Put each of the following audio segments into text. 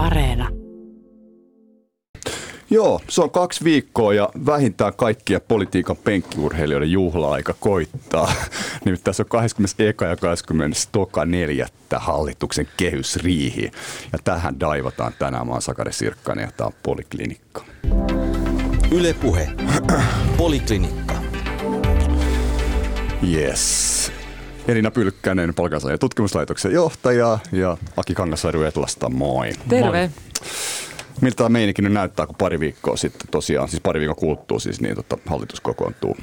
Areena. Joo, se on kaksi viikkoa ja vähintään kaikkia politiikan penkkiurheilijoiden juhla-aika koittaa. Nimittäin se on 21. ja 24. hallituksen kehysriihi. Ja tähän daivataan tänään. Mä oon Sakari Sirkkanen ja tää on Poliklinikka. Yle Puhe. Poliklinikka. Yes. Elina Pylkkänen, palkansaajan tutkimuslaitoksen johtaja ja Aki Kangasarju Etlasta, moi. Terve. Moi. Miltä tämä meininki nyt näyttää, kun pari viikkoa sitten tosiaan, siis pari viikkoa kuluttua siis, niin tota, hallitus kokoontuu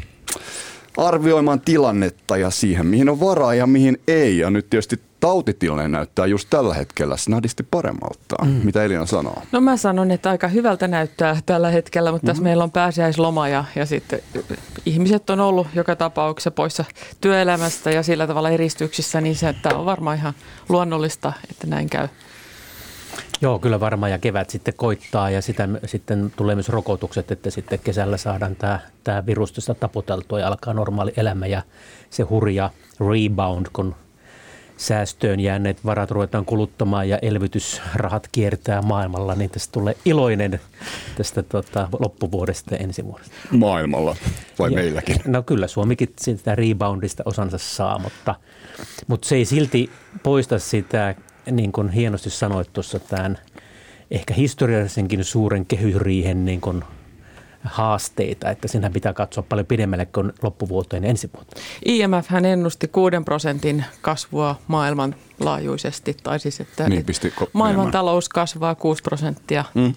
arvioimaan tilannetta ja siihen, mihin on varaa ja mihin ei. Ja nyt tietysti tautitilanne näyttää just tällä hetkellä snadisti paremmalta. Mm. Mitä Elina sanoo? No mä sanon, että aika hyvältä näyttää tällä hetkellä, mutta mm-hmm. tässä meillä on pääsiäisloma ja, ja sitten ihmiset on ollut joka tapauksessa poissa työelämästä ja sillä tavalla eristyksissä, niin se, että on varmaan ihan luonnollista, että näin käy. Joo, kyllä varmaan ja kevät sitten koittaa ja sitä, sitten tulee myös rokotukset, että sitten kesällä saadaan tämä, tämä virus tästä taputeltua ja alkaa normaali elämä ja se hurja rebound, kun säästöön jääneet varat ruvetaan kuluttamaan ja elvytysrahat kiertää maailmalla, niin tästä tulee iloinen tästä tota, loppuvuodesta ja ensi vuodesta. Maailmalla vai ja, meilläkin? No kyllä, Suomikin sitä reboundista osansa saa, mutta, mutta se ei silti poista sitä niin kuin hienosti sanoit tuossa, tämän ehkä historiallisenkin suuren kehysriihen niin kuin haasteita, että sinä pitää katsoa paljon pidemmälle kuin loppuvuoteen ensi vuotta. IMF hän ennusti 6 prosentin kasvua maailmanlaajuisesti, tai siis että niin, maailman talous kasvaa 6 prosenttia. Mm.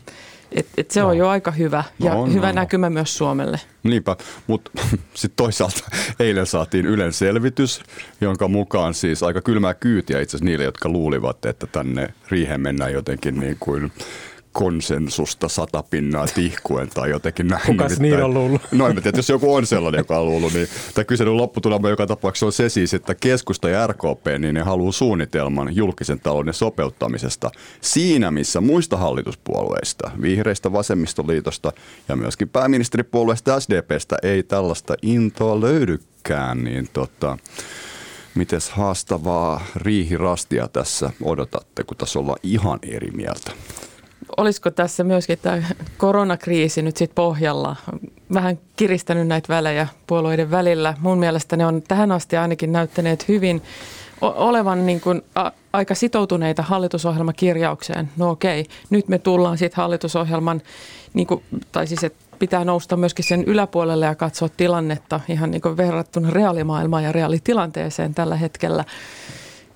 Et, et se no. on jo aika hyvä ja no, hyvä no, näkymä myös Suomelle. Niinpä, mutta sitten toisaalta eilen saatiin Ylen selvitys, jonka mukaan siis aika kylmää kyytiä itse asiassa niille, jotka luulivat, että tänne riiheen mennään jotenkin niin kuin konsensusta sata pinnaa tihkuen tai jotenkin näin. Kukas niin on luullut? No en tiedä, jos joku on sellainen, joka on luullut, niin tämä kyselyn lopputulema joka tapauksessa on se siis, että keskusta ja RKP, niin ne haluaa suunnitelman julkisen talouden sopeuttamisesta siinä, missä muista hallituspuolueista, vihreistä, vasemmistoliitosta ja myöskin pääministeripuolueesta SDPstä ei tällaista intoa löydykään, niin tota, miten haastavaa riihirastia tässä odotatte, kun tässä ollaan ihan eri mieltä? Olisiko tässä myöskin tämä koronakriisi nyt sitten pohjalla vähän kiristänyt näitä välejä puolueiden välillä. Mun mielestä ne on tähän asti ainakin näyttäneet hyvin olevan niin kuin a, aika sitoutuneita hallitusohjelmakirjaukseen. No okei, nyt me tullaan sitten hallitusohjelman, niin kuin, tai siis että pitää nousta myöskin sen yläpuolelle ja katsoa tilannetta ihan niin kuin verrattuna reaalimaailmaan ja reaalitilanteeseen tällä hetkellä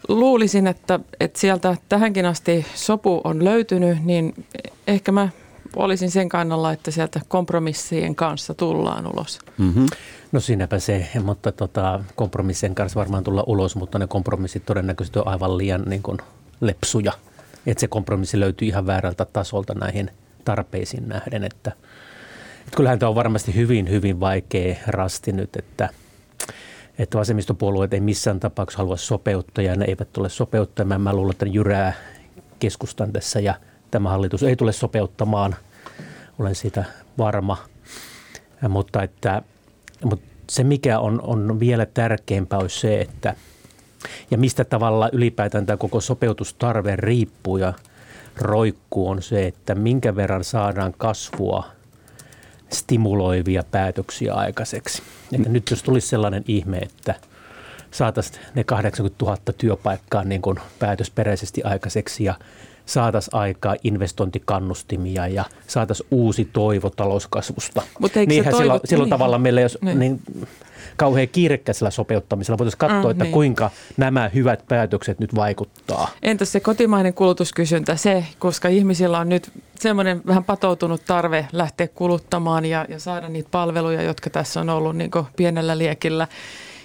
luulisin, että, että sieltä tähänkin asti sopu on löytynyt, niin ehkä mä olisin sen kannalla, että sieltä kompromissien kanssa tullaan ulos. Mm-hmm. No siinäpä se, mutta tota, kompromissien kanssa varmaan tulla ulos, mutta ne kompromissit todennäköisesti on aivan liian niin kuin, lepsuja. Että se kompromissi löytyy ihan väärältä tasolta näihin tarpeisiin nähden, että, että kyllähän tämä on varmasti hyvin, hyvin vaikea rasti nyt, että – että vasemmistopuolueet ei missään tapauksessa halua sopeuttaa ja ne eivät tule sopeuttamaan. Mä luulen, että jyrää keskustan tässä ja tämä hallitus ei tule sopeuttamaan. Olen siitä varma. Mutta, että, mutta se, mikä on, on vielä tärkeämpää, olisi se, että ja mistä tavalla ylipäätään tämä koko sopeutustarve riippuu ja roikkuu on se, että minkä verran saadaan kasvua – stimuloivia päätöksiä aikaiseksi. Että nyt jos tulisi sellainen ihme, että saataisiin ne 80 000 työpaikkaa niin kuin päätösperäisesti aikaiseksi ja saataisiin aikaa investointikannustimia ja saataisiin uusi toivo talouskasvusta. Mutta Niinhän toivo... sillä, sillä niin. tavalla meillä, jos niin. Niin, kauhean kiirekkäisellä sopeuttamisella voitaisiin katsoa, mm, että niin. kuinka nämä hyvät päätökset nyt vaikuttaa. Entäs se kotimainen kulutuskysyntä, se, koska ihmisillä on nyt semmoinen vähän patoutunut tarve lähteä kuluttamaan ja, ja saada niitä palveluja, jotka tässä on ollut niin pienellä liekillä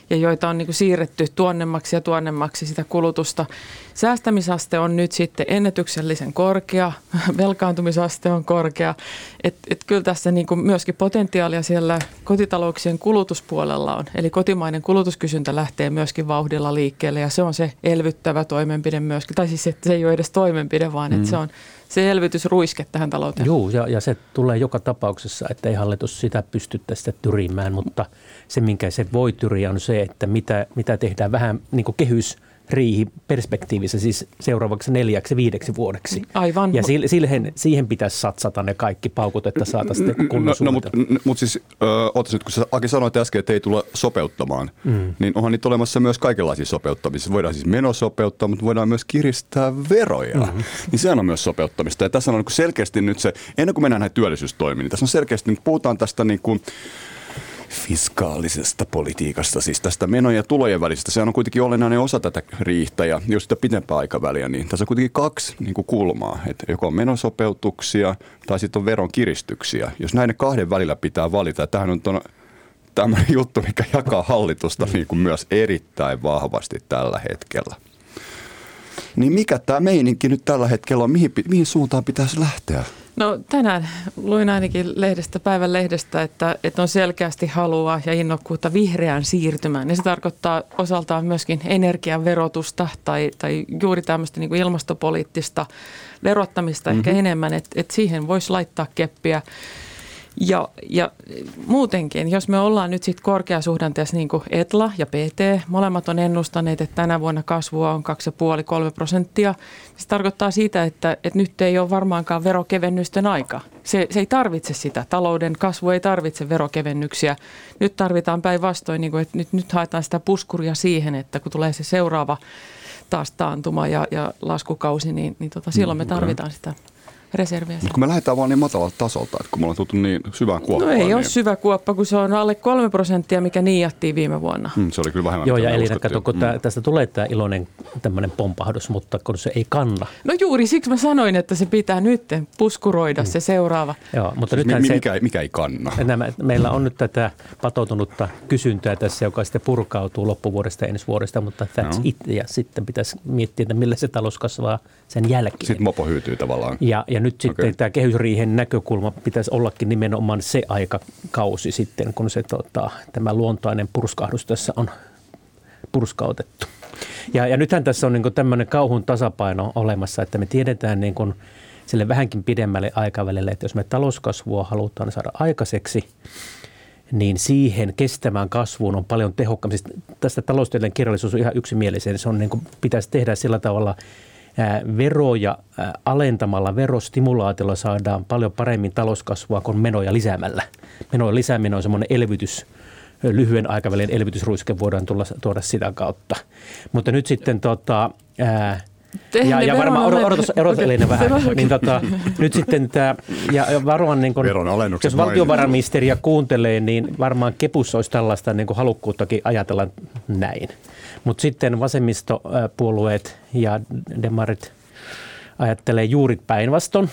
ja joita on niin siirretty tuonnemmaksi ja tuonnemmaksi sitä kulutusta. Säästämisaste on nyt sitten ennätyksellisen korkea, velkaantumisaste on korkea. Et, et kyllä tässä niin kuin myöskin potentiaalia siellä kotitalouksien kulutuspuolella on. Eli kotimainen kulutuskysyntä lähtee myöskin vauhdilla liikkeelle ja se on se elvyttävä toimenpide myöskin. Tai siis se ei ole edes toimenpide, vaan mm. että se on se elvytysruiske tähän talouteen. Joo, ja, ja se tulee joka tapauksessa, että ei hallitus sitä pysty tästä tyrimään, mutta se, minkä se voi tyriä, on se, että mitä, mitä tehdään vähän niin kuin kehys riihi perspektiivissä, siis seuraavaksi neljäksi viideksi vuodeksi. Aivan. Ja siihen, siihen pitäisi satsata ne kaikki paukut, että saataisiin kunnon No, no mutta mut siis, äh, nyt, kun sä Aki sanoit äsken, että ei tulla sopeuttamaan, mm. niin onhan niitä olemassa myös kaikenlaisia sopeuttamisia. Voidaan siis menosopeuttaa, mutta voidaan myös kiristää veroja. Mm-hmm. Niin sehän on myös sopeuttamista. Ja tässä on niin selkeästi nyt se, ennen kuin mennään näihin työllisyystoimiin, niin tässä on selkeästi, nyt puhutaan tästä niin kuin, fiskaalisesta politiikasta, siis tästä menojen ja tulojen välistä. Se on kuitenkin olennainen osa tätä riihtä ja jos sitä pitempää aikaväliä, niin tässä on kuitenkin kaksi niin kuin kulmaa, että joko on menosopeutuksia tai sitten on veron kiristyksiä. Jos näiden kahden välillä pitää valita, ja tämähän on tämmöinen juttu, mikä jakaa hallitusta niin kuin myös erittäin vahvasti tällä hetkellä. Niin mikä tämä meininki nyt tällä hetkellä on, mihin, mihin suuntaan pitäisi lähteä? No tänään luin ainakin lehdestä, päivän lehdestä, että, että on selkeästi halua ja innokkuutta vihreään siirtymään. Ja se tarkoittaa osaltaan myöskin energian verotusta tai, tai juuri tämmöistä niin kuin ilmastopoliittista verottamista mm-hmm. ehkä mhm. enemmän, että, että siihen voisi laittaa keppiä. Ja, ja muutenkin, jos me ollaan nyt sitten korkeasuhdanteessa niin kuin ETLA ja PT, molemmat on ennustaneet, että tänä vuonna kasvua on 2,5-3 prosenttia. Se tarkoittaa sitä, että, että nyt ei ole varmaankaan verokevennysten aika. Se, se ei tarvitse sitä. Talouden kasvu ei tarvitse verokevennyksiä. Nyt tarvitaan päinvastoin, niin kuin, että nyt, nyt haetaan sitä puskuria siihen, että kun tulee se seuraava taas taantuma ja, ja laskukausi, niin, niin tota, silloin me mm, tarvitaan sitä reserviä. Mutta kun me lähdetään vaan niin matalalta tasolta, että kun me ollaan tultu niin syvään kuoppaan. No ei niin... ole syvä kuoppa, kun se on alle kolme prosenttia, mikä niijattiin viime vuonna. Hmm, se oli kyllä vähemmän. Joo, ja Elina, kato, kun hmm. tästä tulee tämä iloinen tämmöinen pompahdus, mutta kun se ei kanna. No juuri siksi mä sanoin, että se pitää nyt puskuroida hmm. se seuraava. Joo, mutta siis mi- mi- mikä, se, mikä ei kanna? Nämä, meillä on nyt tätä patoutunutta kysyntää tässä, joka sitten purkautuu loppuvuodesta ensi vuodesta, mutta that's no. it. Ja sitten pitäisi miettiä, että millä se talous kasvaa sen jälkeen. Sitten mopo hyytyy tavallaan. Ja, ja nyt sitten okay. tämä kehysriihen näkökulma pitäisi ollakin nimenomaan se aikakausi sitten, kun se tota, tämä luontainen purskahdus tässä on purskautettu. Ja, ja nythän tässä on niin tämmöinen kauhun tasapaino olemassa, että me tiedetään niin kuin sille vähänkin pidemmälle aikavälille, että jos me talouskasvua halutaan saada aikaiseksi, niin siihen kestävään kasvuun on paljon tehokkaampi. Siis tästä taloustieteen kirjallisuus on ihan yksimielisen. Se on niin kuin, pitäisi tehdä sillä tavalla – veroja alentamalla, verostimulaatiolla saadaan paljon paremmin talouskasvua kuin menoja lisäämällä. Menoja lisääminen on semmoinen elvytys, lyhyen aikavälin elvytysruiske voidaan tulla, tuoda sitä kautta. Mutta nyt sitten tota, ää, ja, ja varmaan odot, odotus, odotus Elina vähän. Niin tota, nyt sitten tämä, ja varmaan niin kun, jos valtiovarainministeriä kuuntelee, niin varmaan kepussa olisi tällaista niin halukkuuttakin ajatella näin. Mutta sitten vasemmistopuolueet ja demarit ajattelee juuri päinvastoin.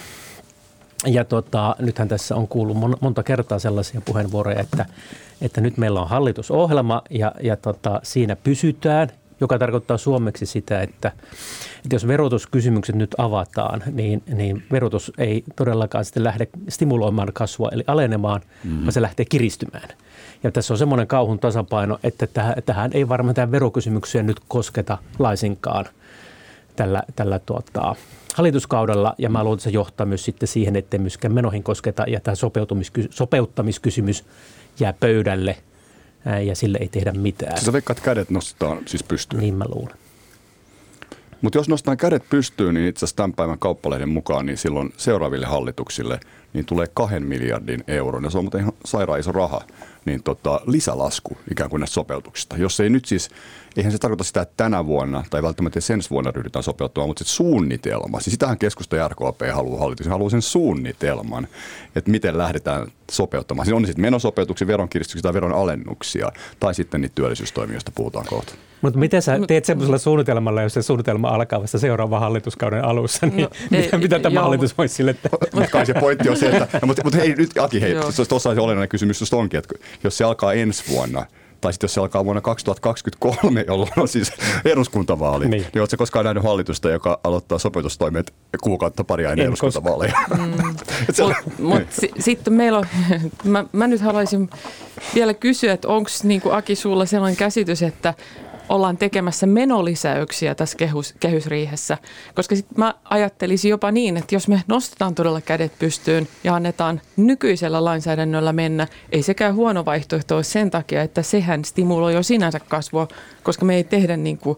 Ja tota, nythän tässä on kuullut monta kertaa sellaisia puheenvuoroja, että, että nyt meillä on hallitusohjelma ja, ja tota, siinä pysytään, joka tarkoittaa suomeksi sitä, että, että jos verotuskysymykset nyt avataan, niin, niin verotus ei todellakaan sitten lähde stimuloimaan kasvua eli alenemaan, mm-hmm. vaan se lähtee kiristymään. Ja tässä on semmoinen kauhun tasapaino, että tähän ei varmaan tämä verokysymyksiä nyt kosketa laisinkaan tällä, tällä tuota, hallituskaudella. Ja mä luulen, että se johtaa myös sitten siihen, ettei myöskään menoihin kosketa. Ja tämä sopeuttamiskysymys jää pöydälle ja sille ei tehdä mitään. Sä veikkaat kädet nostetaan siis pystyyn? Niin mä luulen. Mutta jos nostetaan kädet pystyyn, niin itse asiassa tämän päivän kauppalehden mukaan, niin silloin seuraaville hallituksille niin tulee kahden miljardin euron, ja se on muuten ihan sairaan iso raha, niin tota, lisälasku ikään kuin näistä sopeutuksista. Jos ei nyt siis, eihän se tarkoita sitä, että tänä vuonna tai välttämättä ensi vuonna ryhdytään sopeuttamaan, mutta sitten suunnitelma. Siis sitähän keskusta ja RKP haluaa hallitus, haluaa sen suunnitelman, että miten lähdetään sopeuttamaan. Siis on sitten menosopeutuksia, veronkiristyksiä tai veron alennuksia, tai sitten niitä työllisyystoimia, joista puhutaan kohta. Mutta miten sä teet semmoisella suunnitelmalla, jos se suunnitelma alkaa vasta seuraavan hallituskauden alussa, niin no, mitä, ei, mitä tämä joo, hallitus voisi sille tehdä? Mutta kai se pointti on se, että, no, mutta, mutta hei nyt Aki, hei, tuossa on se olennainen kysymys just onkin, että jos se alkaa ensi vuonna, tai sitten jos se alkaa vuonna 2023, jolloin on siis eduskuntavaali, niin, niin oletko koskaan nähnyt hallitusta, joka aloittaa sopeutustoimet kuukautta paria ennen eduskuntavaaleja? Mm. Mutta mut niin. sitten meillä on, mä, mä nyt haluaisin vielä kysyä, että onko niin Aki sulla sellainen käsitys, että ollaan tekemässä menolisäyksiä tässä kehys, kehysriihessä. Koska sitten mä ajattelisin jopa niin, että jos me nostetaan todella kädet pystyyn ja annetaan nykyisellä lainsäädännöllä mennä, ei sekään huono vaihtoehto ole sen takia, että sehän stimuloi jo sinänsä kasvua, koska me ei tehdä niin kuin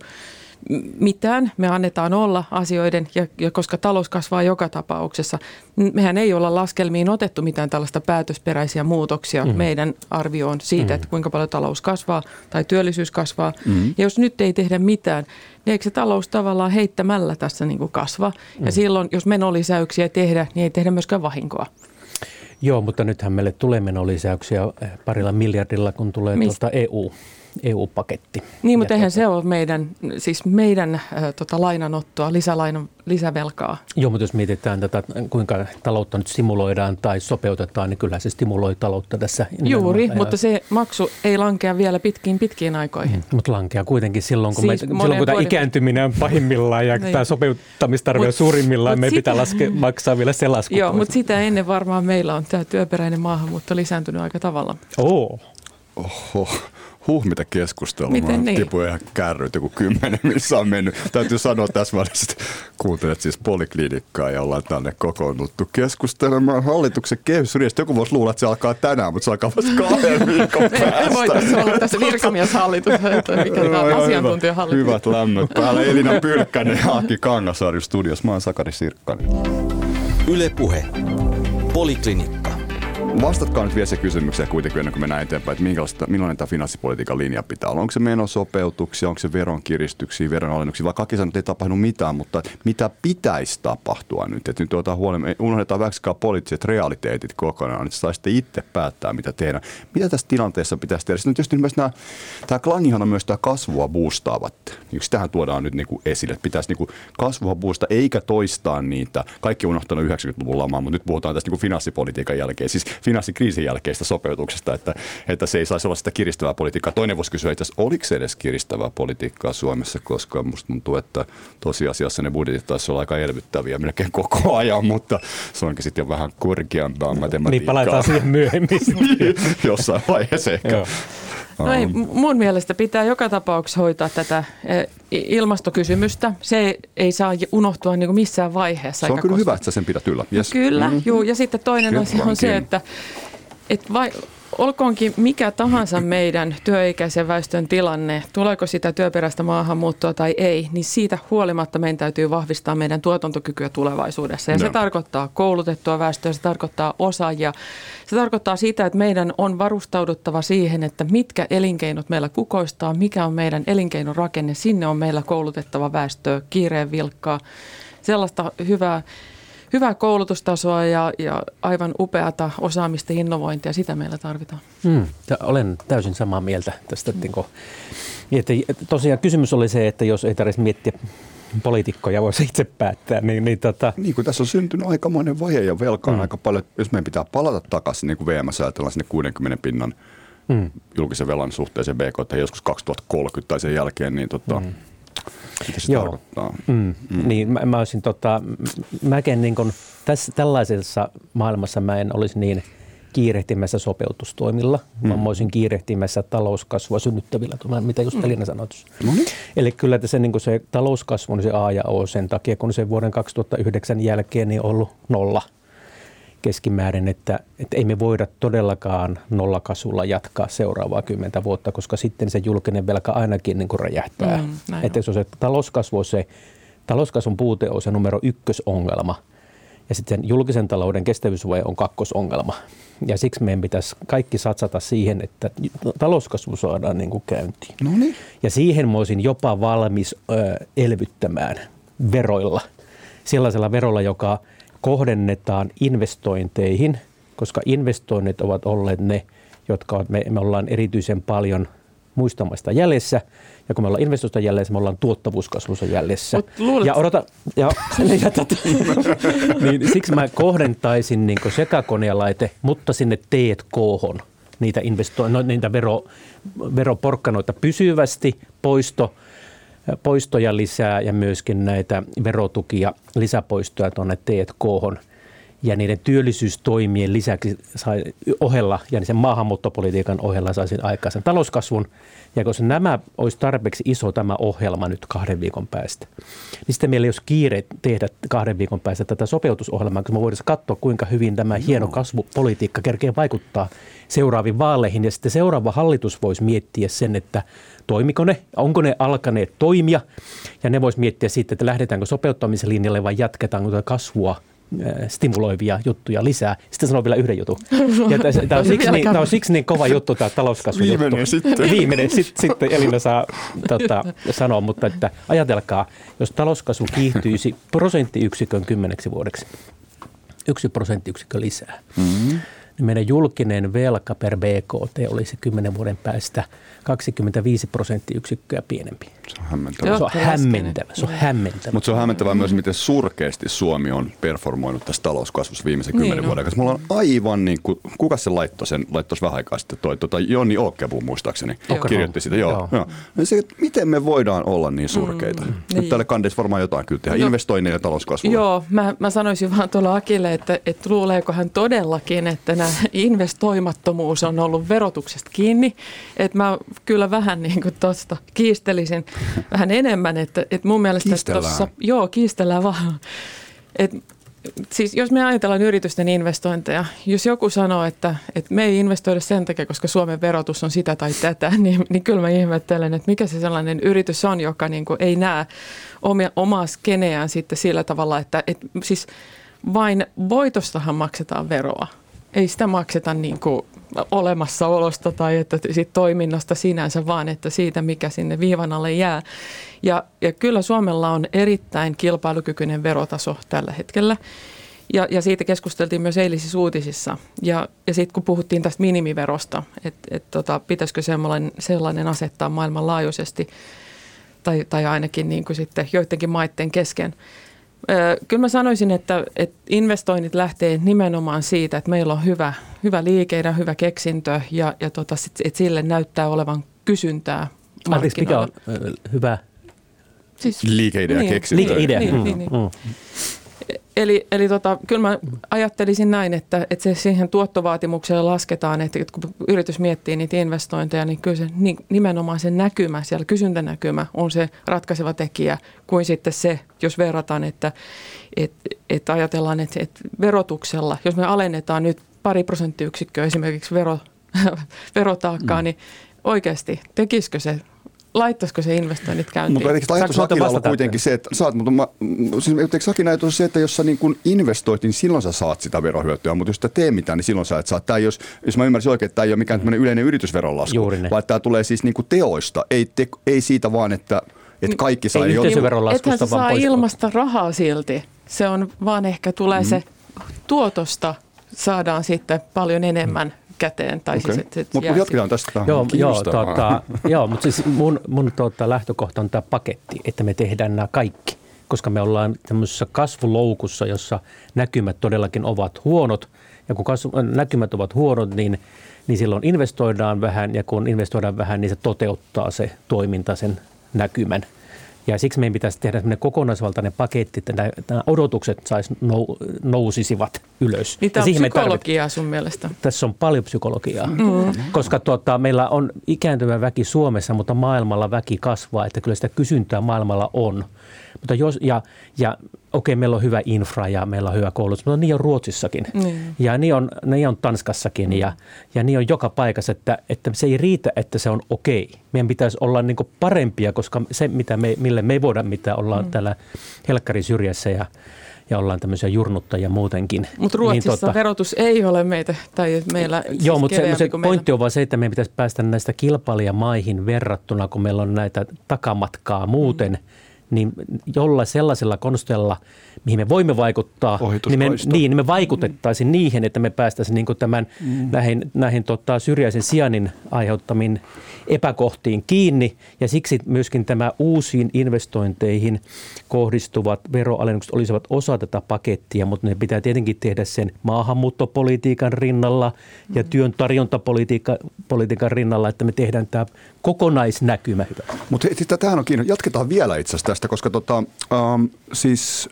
mitään. Me annetaan olla asioiden, ja, ja koska talous kasvaa joka tapauksessa, mehän ei olla laskelmiin otettu mitään tällaista päätösperäisiä muutoksia mm. meidän arvioon siitä, mm. että kuinka paljon talous kasvaa tai työllisyys kasvaa. Mm. Ja jos nyt ei tehdä mitään, niin eikö se talous tavallaan heittämällä tässä niin kuin kasva? Mm. Ja silloin, jos menolisäyksiä tehdä, niin ei tehdä myöskään vahinkoa. Joo, mutta nythän meille tulee menolisäyksiä parilla miljardilla, kun tulee tuota EU EU-paketti. Niin, mutta eihän se ole meidän, siis meidän äh, tota, lainanottoa, lisälainan, lisävelkaa. Joo, mutta jos mietitään tätä, kuinka taloutta nyt simuloidaan tai sopeutetaan, niin kyllä se stimuloi taloutta tässä. Juuri, ja, mutta se maksu ei lankea vielä pitkiin pitkiin aikoihin. Mm, mutta lankea kuitenkin silloin, kun, siis me, silloin, kun tämä ikääntyminen on pahimmillaan ja niin. tämä sopeuttamistarve on suurimmillaan, meidän pitää laske, maksaa vielä se lasku. Joo, mutta sitä ennen varmaan meillä on tämä työperäinen maahanmuutto lisääntynyt aika tavalla. Oo. Oho huh mitä keskustelua. Miten niin? Tipuin ihan kärryt joku kymmenen, missä on mennyt. Täytyy sanoa tässä välissä, että kuuntelet siis poliklinikkaa ja ollaan tänne kokoonnuttu keskustelemaan hallituksen kehysriistä. Joku voisi luulla, että se alkaa tänään, mutta se alkaa vasta kahden viikon päästä. Me voitaisiin olla tässä virkamieshallitus, mikä tämä asiantuntijahallitus. Hyvät lämmöt päällä. Elina Pylkkänen ja Aki Kangasaari studios. Mä oon Sakari Sirkkanen. Yle Puhe. Poliklinikka. Vastatkaa nyt vielä se kysymykseen kuitenkin ennen kuin mennään eteenpäin, että minkälaista, millainen tämä finanssipolitiikan linja pitää olla. Onko se menosopeutuksia, onko se veronkiristyksiä, veronalennuksia, vai kaikki sanoo, että ei tapahdu mitään, mutta mitä pitäisi tapahtua nyt? Että nyt otetaan huomioon, unohdetaan väksikaa poliittiset realiteetit kokonaan, että saisitte itse päättää, mitä tehdään. Mitä tässä tilanteessa pitäisi tehdä? Sitten tietysti myös nämä, tämä klangihan on myös tämä kasvua boostaavat. Niin sitähän tuodaan nyt niin kuin esille, että pitäisi niin kuin kasvua boostaa, eikä toistaa niitä. Kaikki on unohtanut 90-luvun lamaa, mutta nyt puhutaan tästä niin kuin finanssipolitiikan jälkeen. Siis finanssikriisin jälkeistä sopeutuksesta, että, että se ei saisi olla sitä kiristävää politiikkaa. Toinen voisi kysyä itse asiassa, oliko se edes kiristävää politiikkaa Suomessa, koska musta tuntuu, että tosiasiassa ne budjetit taisi olla aika elvyttäviä melkein koko ajan, mutta se onkin sitten jo vähän korkeampaa matematiikkaa. Niin palataan siihen myöhemmin. Jossain vaiheessa ehkä. No ei, mun mielestä pitää joka tapauksessa hoitaa tätä e, ilmastokysymystä. Se ei saa unohtua niin kuin missään vaiheessa. Se on kyllä koska... hyvä, että sä sen pidät yllä. Yes. Kyllä, mm-hmm. juu. ja sitten toinen Kyllä asia on se, että, että vai, olkoonkin mikä tahansa meidän työikäisen väestön tilanne, tuleeko sitä työperäistä maahanmuuttoa tai ei, niin siitä huolimatta meidän täytyy vahvistaa meidän tuotantokykyä tulevaisuudessa. Ja no. se tarkoittaa koulutettua väestöä, se tarkoittaa osaajia. Se tarkoittaa sitä, että meidän on varustauduttava siihen, että mitkä elinkeinot meillä kukoistaa, mikä on meidän elinkeinorakenne. Sinne on meillä koulutettava väestöä, kiireen vilkkaa, sellaista hyvää hyvää koulutustasoa ja, ja aivan upeata osaamista ja innovointia. Sitä meillä tarvitaan. Mm, olen täysin samaa mieltä tästä. Mm. Että, tosiaan kysymys oli se, että jos ei tarvitsisi miettiä poliitikkoja voisi itse päättää. Niin, niin, tota... niin kuin tässä on syntynyt aikamoinen vaje ja velkaa mm. aika paljon. Jos meidän pitää palata takaisin, niin kuin VMS ajatellaan sinne 60 pinnan mm. julkisen velan suhteeseen BKT joskus 2030 tai sen jälkeen, niin tota, mm. Mitä se Joo. tarkoittaa? Mm. Mm. Niin, mä, mä olisin tota, mäkin niin kun, tässä, tällaisessa maailmassa mä en olisi niin kiirehtimässä sopeutustoimilla, mm. vaan mä olisin kiirehtimässä talouskasvua synnyttävillä, mitä just mm. Elina sanoi. No niin. Eli kyllä se, niin se talouskasvu on se A ja O sen takia, kun se vuoden 2009 jälkeen niin ollut nolla – keskimäärin, että, että ei me voida todellakaan nollakasulla jatkaa seuraavaa kymmentä vuotta, koska sitten se julkinen velka ainakin niin kuin räjähtää. Mm, että jos on se talouskasvu, se talouskasvun puute on se numero ykkösongelma, ja sitten julkisen talouden kestävyysvaje on kakkosongelma. Ja siksi meidän pitäisi kaikki satsata siihen, että talouskasvu saadaan niin kuin käyntiin. Noniin. Ja siihen mä olisin jopa valmis ö, elvyttämään veroilla. Sellaisella verolla, joka – kohdennetaan investointeihin, koska investoinnit ovat olleet ne, jotka me, me ollaan erityisen paljon muista maista jäljessä. Ja kun me ollaan investoista jäljessä, me ollaan tuottavuuskasvussa jäljessä. Luulet... Ja odota, ja, ja tota, niin siksi mä kohdentaisin niin sekakonejalaite, mutta sinne T&K niitä, investo- no, niitä vero, veroporkkanoita pysyvästi, poisto – poistoja lisää ja myöskin näitä verotukia, lisäpoistoja tuonne T&K. ja niiden työllisyystoimien lisäksi sai ohella ja sen maahanmuuttopolitiikan ohella saisi aikaisen talouskasvun. Ja koska nämä olisi tarpeeksi iso tämä ohjelma nyt kahden viikon päästä, niin sitten meillä ei olisi kiire tehdä kahden viikon päästä tätä sopeutusohjelmaa, koska me voidaan katsoa, kuinka hyvin tämä hieno kasvupolitiikka kerkee vaikuttaa seuraaviin vaaleihin. Ja sitten seuraava hallitus voisi miettiä sen, että toimiko ne, onko ne alkaneet toimia. Ja ne voisi miettiä sitten, että lähdetäänkö sopeuttamisen linjalle vai jatketaanko tätä kasvua stimuloivia juttuja lisää. Sitten sanon vielä yhden jutun. Ja tämä on, siksi niin, tämä on siksi niin kova juttu, tämä talouskasvu Viimeinen sitten. Viimeinen, sitten, sitten Elina saa tota, sanoa, mutta että ajatelkaa, jos talouskasvu kiihtyisi prosenttiyksikön kymmeneksi vuodeksi, yksi prosenttiyksikkö lisää, mm-hmm niin meidän julkinen velka per BKT olisi 10 vuoden päästä 25 prosenttiyksikköä pienempi. Se on hämmentävää. Se on hämmentävä. Se on hämmentävä. Mutta se on hämmentävää myös, miten surkeasti Suomi on performoinut tässä talouskasvussa viimeisen niin kymmenen niin vuoden kanssa. Mulla on aivan niin kuin, kuka se laittoi sen, laittoi vähän aikaa sitten, toi, tota, Jonni Okkebu muistaakseni Okkebu. kirjoitti sitä. Joo, joo. joo. No se, että miten me voidaan olla niin surkeita? Mm, Nyt niin. tälle kandeissa varmaan jotain kyllä tehdä, no, investoinneja ja talouskasvua. Joo, mä, mä sanoisin vaan tuolla Akille, että, että luuleeko hän todellakin, että nämä investoimattomuus on ollut verotuksesta kiinni. Että mä kyllä vähän niin kuin tuosta kiistelisin vähän enemmän, että, että mun mielestä tuossa, joo, kiistellään vaan. Et, siis jos me ajatellaan yritysten investointeja, jos joku sanoo, että, että me ei investoida sen takia, koska Suomen verotus on sitä tai tätä, niin, niin kyllä mä ihmettelen, että mikä se sellainen yritys on, joka niin kuin ei näe omia, omaa skeneään sitten sillä tavalla, että, että siis vain voitostahan maksetaan veroa ei sitä makseta niin kuin olemassaolosta tai että siitä toiminnasta sinänsä, vaan että siitä, mikä sinne viivan alle jää. Ja, ja kyllä Suomella on erittäin kilpailukykyinen verotaso tällä hetkellä. Ja, ja siitä keskusteltiin myös eilisissä uutisissa. Ja, ja sitten kun puhuttiin tästä minimiverosta, että et tota, pitäisikö sellainen, sellainen asettaa maailmanlaajuisesti tai, tai ainakin niin kuin sitten joidenkin maiden kesken – Kyllä mä sanoisin, että, että investoinnit lähtee nimenomaan siitä, että meillä on hyvä, hyvä liikeidä, hyvä keksintö ja, ja tota, että sille näyttää olevan kysyntää Anteeksi, mikä on hyvä? Siis, liikeidea niin, keksintö. Liikeidea. Niin, mm, niin, niin. Mm. Eli, eli tota, kyllä mä ajattelisin näin, että, että se siihen tuottovaatimukseen lasketaan, että kun yritys miettii niitä investointeja, niin kyllä se nimenomaan se näkymä, siellä kysyntänäkymä on se ratkaiseva tekijä, kuin sitten se, jos verrataan, että, että, että ajatellaan, että, että verotuksella, jos me alennetaan nyt pari prosenttiyksikköä esimerkiksi vero, verotaakkaa, mm. niin oikeasti tekisikö se laittaisiko se investoinnit käyntiin? Mutta eikö ajatus Akilla olla kuitenkin se, että saat, mutta mä, siis eikö Sakin ajatus se, että jos sä niin kun investoit, niin silloin sä saat sitä verohyötyä, mutta jos sä tee mitään, niin silloin sä et saa. Tämä jos, jos mä ymmärsin oikein, että tämä ei ole mikään yleinen yritysveronlasku, vaan tämä tulee siis niin kuin teoista, ei, te, ei siitä vaan, että että kaikki saa jotain. Ethän se saa ilmasta rahaa silti. Se on vaan ehkä tulee mm. se tuotosta saadaan sitten paljon enemmän käteen. Tai okay. siis, et, et mutta jatketaan tästä. Joo, joo, tota, joo mutta siis mun, mun tota, lähtökohta on tämä paketti, että me tehdään nämä kaikki. Koska me ollaan tämmöisessä kasvuloukussa, jossa näkymät todellakin ovat huonot. Ja kun kasvu, näkymät ovat huonot, niin, niin silloin investoidaan vähän. Ja kun investoidaan vähän, niin se toteuttaa se toiminta sen näkymän – ja siksi meidän pitäisi tehdä sellainen kokonaisvaltainen paketti, että nämä, nämä odotukset sais nou, nousisivat ylös. Niin tämä on psykologiaa sun mielestä? Tässä on paljon psykologiaa, mm. koska tuota, meillä on ikääntyvä väki Suomessa, mutta maailmalla väki kasvaa, että kyllä sitä kysyntää maailmalla on. Mutta jos, ja, ja okei, meillä on hyvä infra ja meillä on hyvä koulutus, mutta niin on Ruotsissakin. Mm. Ja niin on, niin on Tanskassakin ja, ja niin on joka paikassa, että, että se ei riitä, että se on okei. Meidän pitäisi olla niin parempia, koska se, mitä me, mille me ei voida mitään, ollaan mm. täällä helkkarin syrjässä ja, ja ollaan tämmöisiä jurnuttajia muutenkin. Mutta Ruotsissa niin, tota, verotus ei ole meitä, tai meillä siis Joo, mutta se, se pointti on vaan se, että meidän pitäisi päästä näistä kilpailijamaihin verrattuna, kun meillä on näitä takamatkaa muuten mm niin jolla sellaisella konstella, mihin me voimme vaikuttaa, niin me, niin, me vaikutettaisiin niihin, että me päästäisiin niin tämän mm. näihin, näihin tota, syrjäisen sijainnin aiheuttamiin epäkohtiin kiinni. Ja siksi myöskin tämä uusiin investointeihin kohdistuvat veroalennukset olisivat osa tätä pakettia, mutta ne pitää tietenkin tehdä sen maahanmuuttopolitiikan rinnalla ja mm. työn tarjontapolitiikan rinnalla, että me tehdään tämä kokonaisnäkymä hyvä. Mutta tämähän on kiinni. Jatketaan vielä itse asiassa tästä, koska tota, um, siis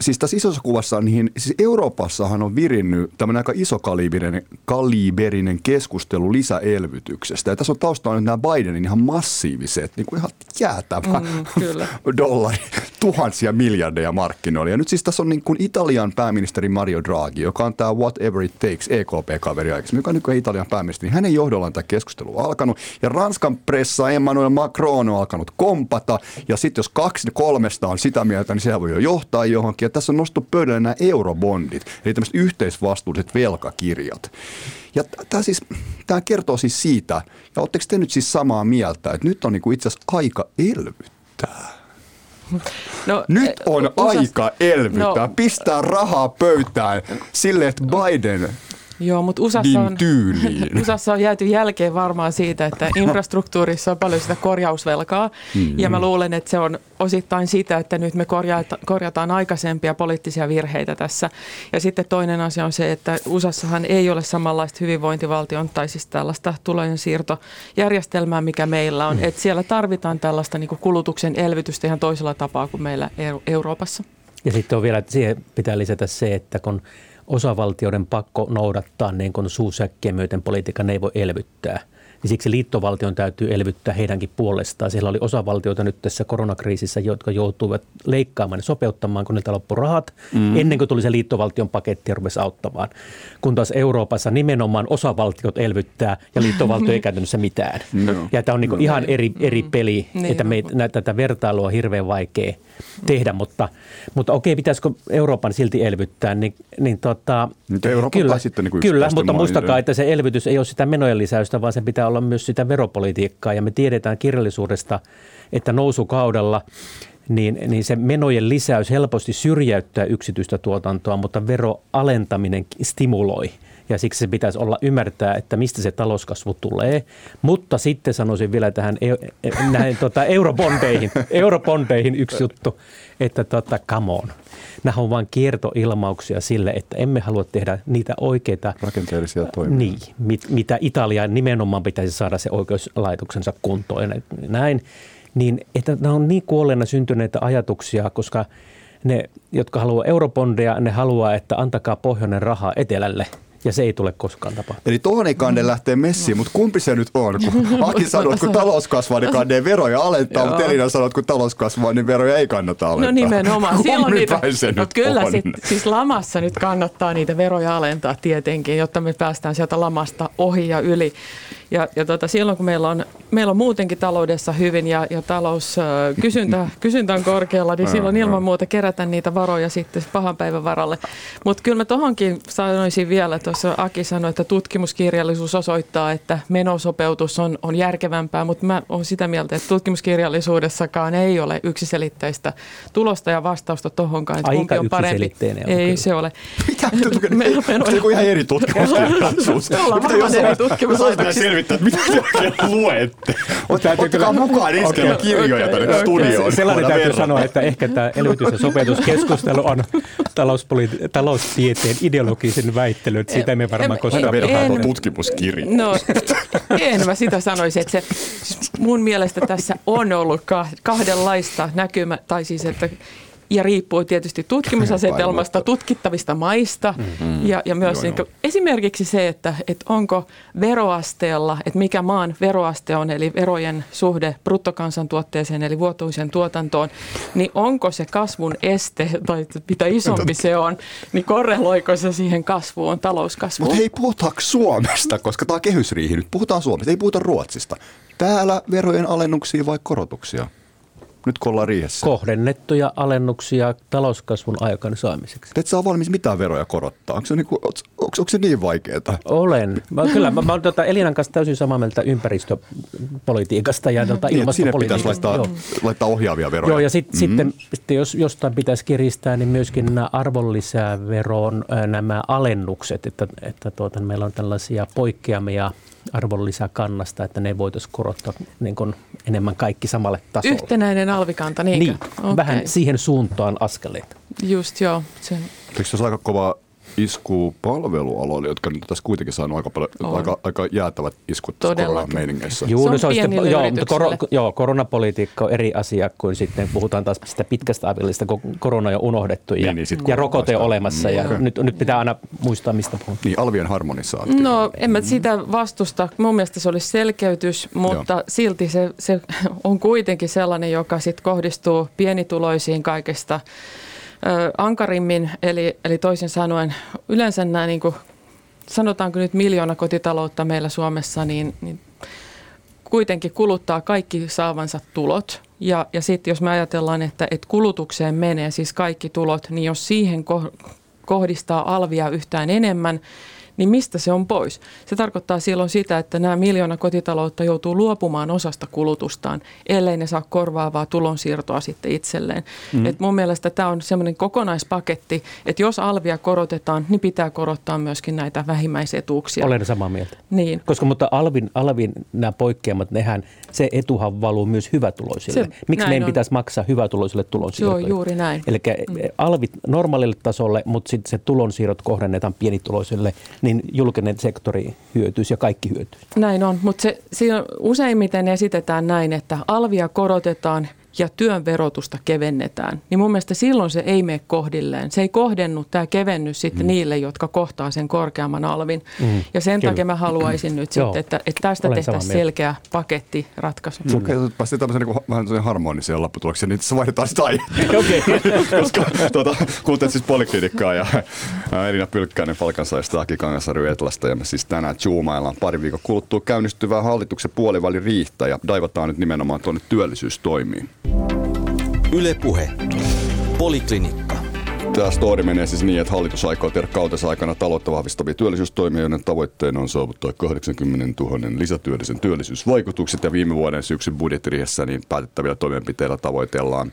siis tässä isossa kuvassa, niin siis Euroopassahan on virinnyt tämmöinen aika isokaliberinen kaliberinen keskustelu lisäelvytyksestä. Ja tässä on taustalla nyt nämä Bidenin ihan massiiviset, niin kuin ihan jäätävä mm, kyllä. dollari, tuhansia miljardeja markkinoilla. Ja nyt siis tässä on niin kuin Italian pääministeri Mario Draghi, joka on tämä Whatever It Takes EKP-kaveri aikaisemmin, joka on nykyään Italian pääministeri. Hänen johdollaan tämä keskustelu on alkanut. Ja Ranskan pressa Emmanuel Macron on alkanut kompata. Ja sitten jos kaksi kolmesta on sitä mieltä, niin sehän voi jo johtaa johonkin. Ja tässä on nostettu pöydälle nämä eurobondit, eli tämmöiset yhteisvastuulliset velkakirjat. Ja tämä siis, tämä kertoo siis siitä, ja oletteko te nyt siis samaa mieltä, että nyt on niinku itse asiassa aika elvyttää? No, Nyt on eh, usas... aika elvyttää, no, pistää rahaa pöytään sille, että Biden Joo, mutta USAssa on, USAssa on jääty jälkeen varmaan siitä, että infrastruktuurissa on paljon sitä korjausvelkaa. Mm-hmm. Ja mä luulen, että se on osittain sitä, että nyt me korjata, korjataan aikaisempia poliittisia virheitä tässä. Ja sitten toinen asia on se, että USAssahan ei ole samanlaista hyvinvointivaltion tai siis tällaista tulojen siirtojärjestelmää, mikä meillä on. Mm. Että siellä tarvitaan tällaista niin kulutuksen elvytystä ihan toisella tapaa kuin meillä Euroopassa. Ja sitten on vielä, että siihen pitää lisätä se, että kun osavaltioiden pakko noudattaa niin kuin suusäkkien myöten politiikan, ne ei voi elvyttää – niin siksi liittovaltion täytyy elvyttää heidänkin puolestaan. Siellä oli osavaltioita nyt tässä koronakriisissä, jotka joutuivat leikkaamaan ja sopeuttamaan, kun niiltä loppu rahat, mm. ennen kuin tuli se liittovaltion paketti ja rupesi auttamaan. Kun taas Euroopassa nimenomaan osavaltiot elvyttää ja liittovaltio ei käytännössä mitään. No. Ja tämä on niin no. ihan eri, eri mm. peli, mm. että me, tätä vertailua on hirveän vaikea tehdä, mutta, mutta okei, pitäisikö Euroopan silti elvyttää, niin, niin tota, kyllä, sitten niin kyllä mutta muistakaa, että se elvytys ei ole sitä menojen lisäystä, vaan se pitää olla myös sitä veropolitiikkaa. Ja me tiedetään kirjallisuudesta, että nousukaudella niin, niin se menojen lisäys helposti syrjäyttää yksityistä tuotantoa, mutta veroalentaminen stimuloi – ja siksi se pitäisi olla ymmärtää, että mistä se talouskasvu tulee. Mutta sitten sanoisin vielä tähän e- näihin, tota, eurobondeihin, eurobondeihin yksi juttu, että tota, come on. Nämä on vain kiertoilmauksia sille, että emme halua tehdä niitä oikeita rakenteellisia toimia. Niin, mit, mitä Italia nimenomaan pitäisi saada se oikeuslaitoksensa kuntoon ja näin. Niin, että nämä on niin kuolleena syntyneitä ajatuksia, koska ne, jotka haluaa eurobondeja, ne haluaa, että antakaa pohjoinen rahaa etelälle – ja se ei tule koskaan tapahtumaan. Eli tuohon ei kande lähteä messiin, mutta kumpi se nyt on? Kun Aki sanoo, että kun talous kasvaa, niin kandee veroja alentaa, mutta Elina sanoo, että kun talous kasvaa, niin veroja ei kannata alentaa. No nimenomaan. Silloin niitä, se no kyllä on? Sit, siis lamassa nyt kannattaa niitä veroja alentaa tietenkin, jotta me päästään sieltä lamasta ohi ja yli. Ja, ja tota, silloin kun meillä on, meillä on muutenkin taloudessa hyvin ja, ja talous, kysyntä, kysyntä on korkealla, niin silloin ilman muuta kerätä niitä varoja sitten pahan päivän varalle. Mutta kyllä mä tuohonkin sanoisin vielä, tuossa Aki sanoi, että tutkimuskirjallisuus osoittaa, että menosopeutus on, on järkevämpää, mutta mä olen sitä mieltä, että tutkimuskirjallisuudessakaan ei ole yksiselitteistä tulosta ja vastausta tuohonkaan, että Aika on parempi. Ei kyllä. se ole. Mitä? Se on ihan eri tutkimuskirjallisuus. Me ollaan varmaan eri tutkimuslaitoksia selvittää, mitä te luette. Ottakaa mukaan iskelmä okay, kirjoja tänne okay. studioon. Sellainen täytyy sanoa, että ehkä tämä elvytys- ja sopeutuskeskustelu on talouspoliti- taloustieteen ideologisen väittely, siitä emme varmaan koskaan vertaa tutkimuskirja. No, en mä sitä sanoisi, että se, siis mun mielestä tässä on ollut kahdenlaista näkymä, tai siis että ja riippuu tietysti tutkimusasetelmasta, tutkittavista maista mm-hmm. ja, ja myös joo, niin esimerkiksi se, että, että onko veroasteella, että mikä maan veroaste on, eli verojen suhde bruttokansantuotteeseen eli vuotuisen tuotantoon, niin onko se kasvun este tai mitä isompi se on, niin korreloiko se siihen kasvuun, talouskasvuun? Mutta hei, puhutaanko Suomesta, koska tämä on kehysriihi nyt, puhutaan Suomesta, ei puhuta Ruotsista. Täällä verojen alennuksia vai korotuksia? Nyt kun ollaan riihessä? Kohdennettuja alennuksia talouskasvun aikaan saamiseksi. Te et saa valmis mitään veroja korottaa. Onko se, niinku, onko, onko, onko se niin vaikeaa? Olen. Mä, kyllä, mä, mä olen tuota Elinan kanssa täysin samaa mieltä ympäristöpolitiikasta ja tuota niin, ilmastopolitiikasta. Sinne pitäisi laittaa, laittaa ohjaavia veroja. Joo, ja sit, mm-hmm. sitten, sitten jos jostain pitäisi kiristää, niin myöskin nämä arvonlisäveron nämä alennukset, että, että tuota, meillä on tällaisia poikkeamia – arvonlisäkannasta, että ne voitaisiin korottaa niin kuin enemmän kaikki samalle tasolle. Yhtenäinen alvikanta, niinkö? Niin, okay. vähän siihen suuntaan askeleita. Just joo. Se... Eikö se aika kova isku palvelualoille, jotka nyt tässä kuitenkin saanut aika, paljon, aika, aika jäätävät iskut koronameiningeissä. Joo, no se on sitten, joo, mutta kor, joo, koronapolitiikka on eri asia kuin sitten puhutaan taas sitä pitkästä avillista, kun korona on jo unohdettu ja, niin, niin ja rokote on olemassa. Ja mm. nyt, nyt pitää aina muistaa, mistä puhutaan. Niin, alvien harmonisaatio. No, en mä sitä vastusta. Mun mielestä se olisi selkeytys, mutta joo. silti se, se on kuitenkin sellainen, joka sitten kohdistuu pienituloisiin kaikesta ankarimmin, eli, eli toisin sanoen yleensä nämä, niin kuin, sanotaanko nyt miljoona kotitaloutta meillä Suomessa, niin, niin kuitenkin kuluttaa kaikki saavansa tulot. Ja, ja sitten jos me ajatellaan, että, että kulutukseen menee siis kaikki tulot, niin jos siihen kohdistaa alvia yhtään enemmän, niin mistä se on pois? Se tarkoittaa silloin sitä, että nämä miljoona kotitaloutta joutuu luopumaan osasta kulutustaan, ellei ne saa korvaavaa tulonsiirtoa sitten itselleen. Mm. Et mun mielestä tämä on semmoinen kokonaispaketti, että jos alvia korotetaan, niin pitää korottaa myöskin näitä vähimmäisetuuksia. Olen samaa mieltä. Niin. Koska mutta alvin, alvin nämä poikkeamat, nehän, se etuhan valuu myös hyvätuloisille. Se, Miksi meidän on. pitäisi maksaa hyvätuloisille tulonsiirtoja? Joo, juuri näin. Eli mm. alvit normaalille tasolle, mutta sitten se tulonsiirrot kohdennetaan pienituloisille niin julkinen sektori hyötyisi ja kaikki hyötyisi. Näin on, mutta se, siinä useimmiten esitetään näin, että alvia korotetaan ja työn verotusta kevennetään, niin mun mielestä silloin se ei mene kohdilleen. Se ei kohdennu tämä kevennys sitten mm. niille, jotka kohtaa sen korkeamman alvin. Mm. Ja sen Kyllä. takia mä haluaisin nyt sitten, että, että tästä tehtäisiin selkeä paketti ratkaisu. Mm. Mm. Päästiin tämmöisen niin vähän harmoniseen lopputulokseen, niin tässä vaihdetaan sitä okay. Koska tuota, kuuntelet siis Poliklinikkaa ja Elina Pylkkäinen Falkansaista, Aki Kangasarvi Etlasta ja me siis tänään zoomaillaan pari viikon kuluttua käynnistyvää hallituksen puolivälin riihtä ja daivataan nyt nimenomaan tuonne työllisyystoimiin. Ylepuhe. Poliklinikka. Tämä story menee siis niin, että hallitus aikoo tehdä kautensa aikana taloutta vahvistavia työllisyystoimia, joiden tavoitteena on saavuttaa 80 000 lisätyöllisen työllisyysvaikutukset. Ja viime vuoden syksyn budjettiriihessä niin päätettävillä toimenpiteillä tavoitellaan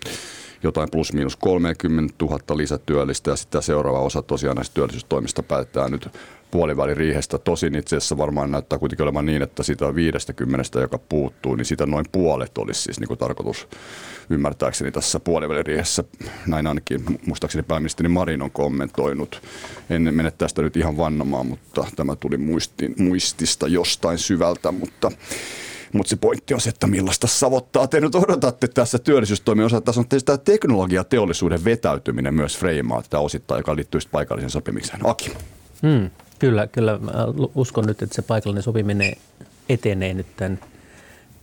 jotain plus miinus 30 000 lisätyöllistä ja sitten seuraava osa tosiaan näistä työllisyystoimista päätetään nyt puolivälin riihestä. Tosin itse asiassa varmaan näyttää kuitenkin olevan niin, että sitä 50, joka puuttuu, niin sitä noin puolet olisi siis niin kuin tarkoitus ymmärtääkseni tässä puolivälin riihessä. Näin ainakin muistaakseni pääministeri Marin on kommentoinut. En mene tästä nyt ihan vannomaan, mutta tämä tuli muistin, muistista jostain syvältä, mutta mutta se pointti on se, että millaista savottaa te nyt odotatte tässä työllisyystoimien osalta. Tässä on tämä teknologiateollisuuden vetäytyminen myös freimaa tätä osittain, joka liittyy paikallisen sopimiseen. Aki. Hmm. Kyllä, kyllä. Mä uskon nyt, että se paikallinen sopiminen etenee nyt tämän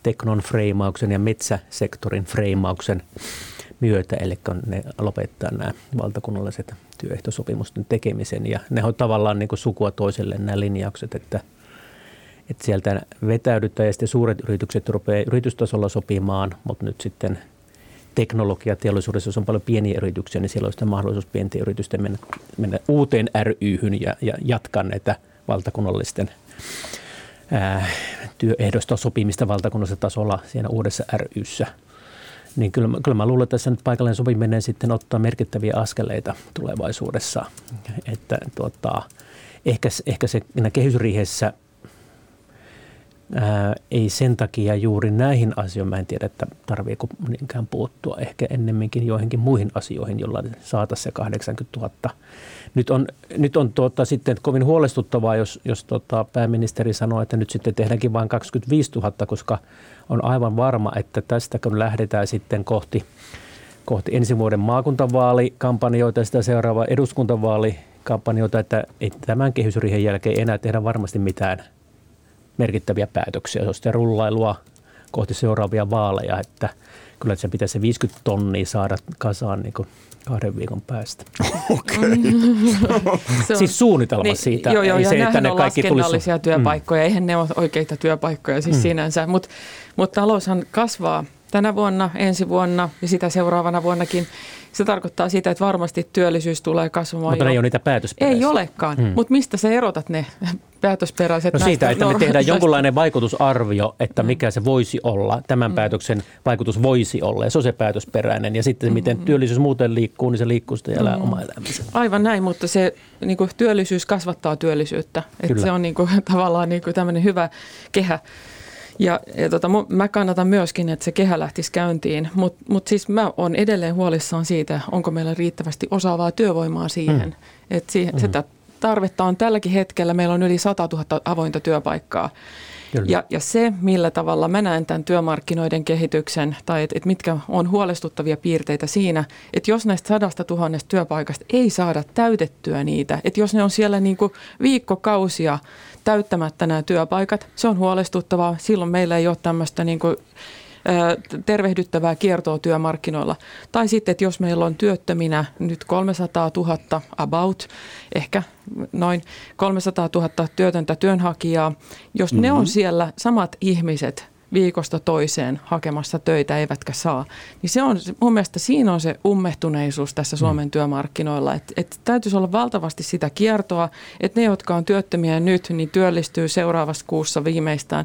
teknon freimauksen ja metsäsektorin freimauksen myötä, eli ne lopettaa nämä valtakunnalliset työehtosopimusten tekemisen. Ja ne on tavallaan niin kuin sukua toiselle nämä linjaukset, että, että sieltä vetäydytään ja sitten suuret yritykset rupeaa yritystasolla sopimaan, mutta nyt sitten – teknologiateollisuudessa, jos on paljon pieniä yrityksiä, niin siellä on sitten mahdollisuus pienten yritysten mennä, mennä uuteen ryhyn ja, ja jatkaa näitä valtakunnallisten ää, työehdosta sopimista valtakunnallisella tasolla siinä uudessa ryssä. Niin kyllä, kyllä mä luulen, että tässä nyt paikallinen sopiminen sitten ottaa merkittäviä askeleita tulevaisuudessa. Että tuota, ehkä, ehkä se kehysriihessä – ää, ei sen takia juuri näihin asioihin, mä en tiedä, että tarviiko niinkään puuttua, ehkä ennemminkin joihinkin muihin asioihin, joilla saataisiin se 80 000. Nyt on, nyt on tuota, sitten kovin huolestuttavaa, jos, jos tuota, pääministeri sanoo, että nyt sitten tehdäänkin vain 25 000, koska on aivan varma, että tästä kun lähdetään sitten kohti, kohti ensi vuoden maakuntavaalikampanjoita ja sitä seuraavaa eduskuntavaalikampanjoita, että ei tämän kehysriihen jälkeen enää tehdä varmasti mitään – merkittäviä päätöksiä. Se on sitten rullailua kohti seuraavia vaaleja, että kyllä se pitäisi se 50 tonnia saada kasaan niin kuin kahden viikon päästä. Okay. siis suunnitelma niin, siitä. Joo, joo, ei ja se, että ne on kaikki laskennallisia tulisi... työpaikkoja, mm. eihän ne ole oikeita työpaikkoja siis mm. sinänsä, mutta mut taloushan kasvaa tänä vuonna, ensi vuonna ja sitä seuraavana vuonnakin. Se tarkoittaa sitä, että varmasti työllisyys tulee kasvamaan. Mutta jo. ne ei ole niitä päätösperäisiä. Ei olekaan, hmm. mutta mistä sä erotat ne päätösperäiset? No siitä, että me tehdään jonkunlainen vaikutusarvio, että mikä se voisi olla, tämän hmm. päätöksen vaikutus voisi olla, ja se on se päätösperäinen. Ja sitten miten hmm. työllisyys muuten liikkuu, niin se liikkuu sitten elää hmm. oma elämänsä. Aivan näin, mutta se niin kuin, työllisyys kasvattaa työllisyyttä. Että se on niin kuin, tavallaan niin kuin, tämmöinen hyvä kehä. Ja, ja tota, mä kannatan myöskin, että se kehä lähtisi käyntiin, mutta mut siis mä oon edelleen huolissaan siitä, onko meillä riittävästi osaavaa työvoimaa siihen. Mm. Että siihen, mm. sitä tarvetta on tälläkin hetkellä. Meillä on yli 100 000 avointa työpaikkaa. Ja, ja se, millä tavalla mä näen tämän työmarkkinoiden kehityksen, tai että et mitkä on huolestuttavia piirteitä siinä, että jos näistä sadasta tuhannesta työpaikasta ei saada täytettyä niitä, että jos ne on siellä niin kuin viikkokausia täyttämättä nämä työpaikat, se on huolestuttavaa. Silloin meillä ei ole tämmöistä niin kuin tervehdyttävää kiertoa työmarkkinoilla. Tai sitten, että jos meillä on työttöminä nyt 300 000 about, ehkä noin 300 000 työtöntä työnhakijaa, jos mm-hmm. ne on mm-hmm. siellä samat ihmiset viikosta toiseen hakemassa töitä eivätkä saa. Niin se on, mun mielestä siinä on se ummehtuneisuus tässä Suomen mm. työmarkkinoilla, että et täytyisi olla valtavasti sitä kiertoa, että ne, jotka on työttömiä nyt, niin työllistyy seuraavassa kuussa viimeistään.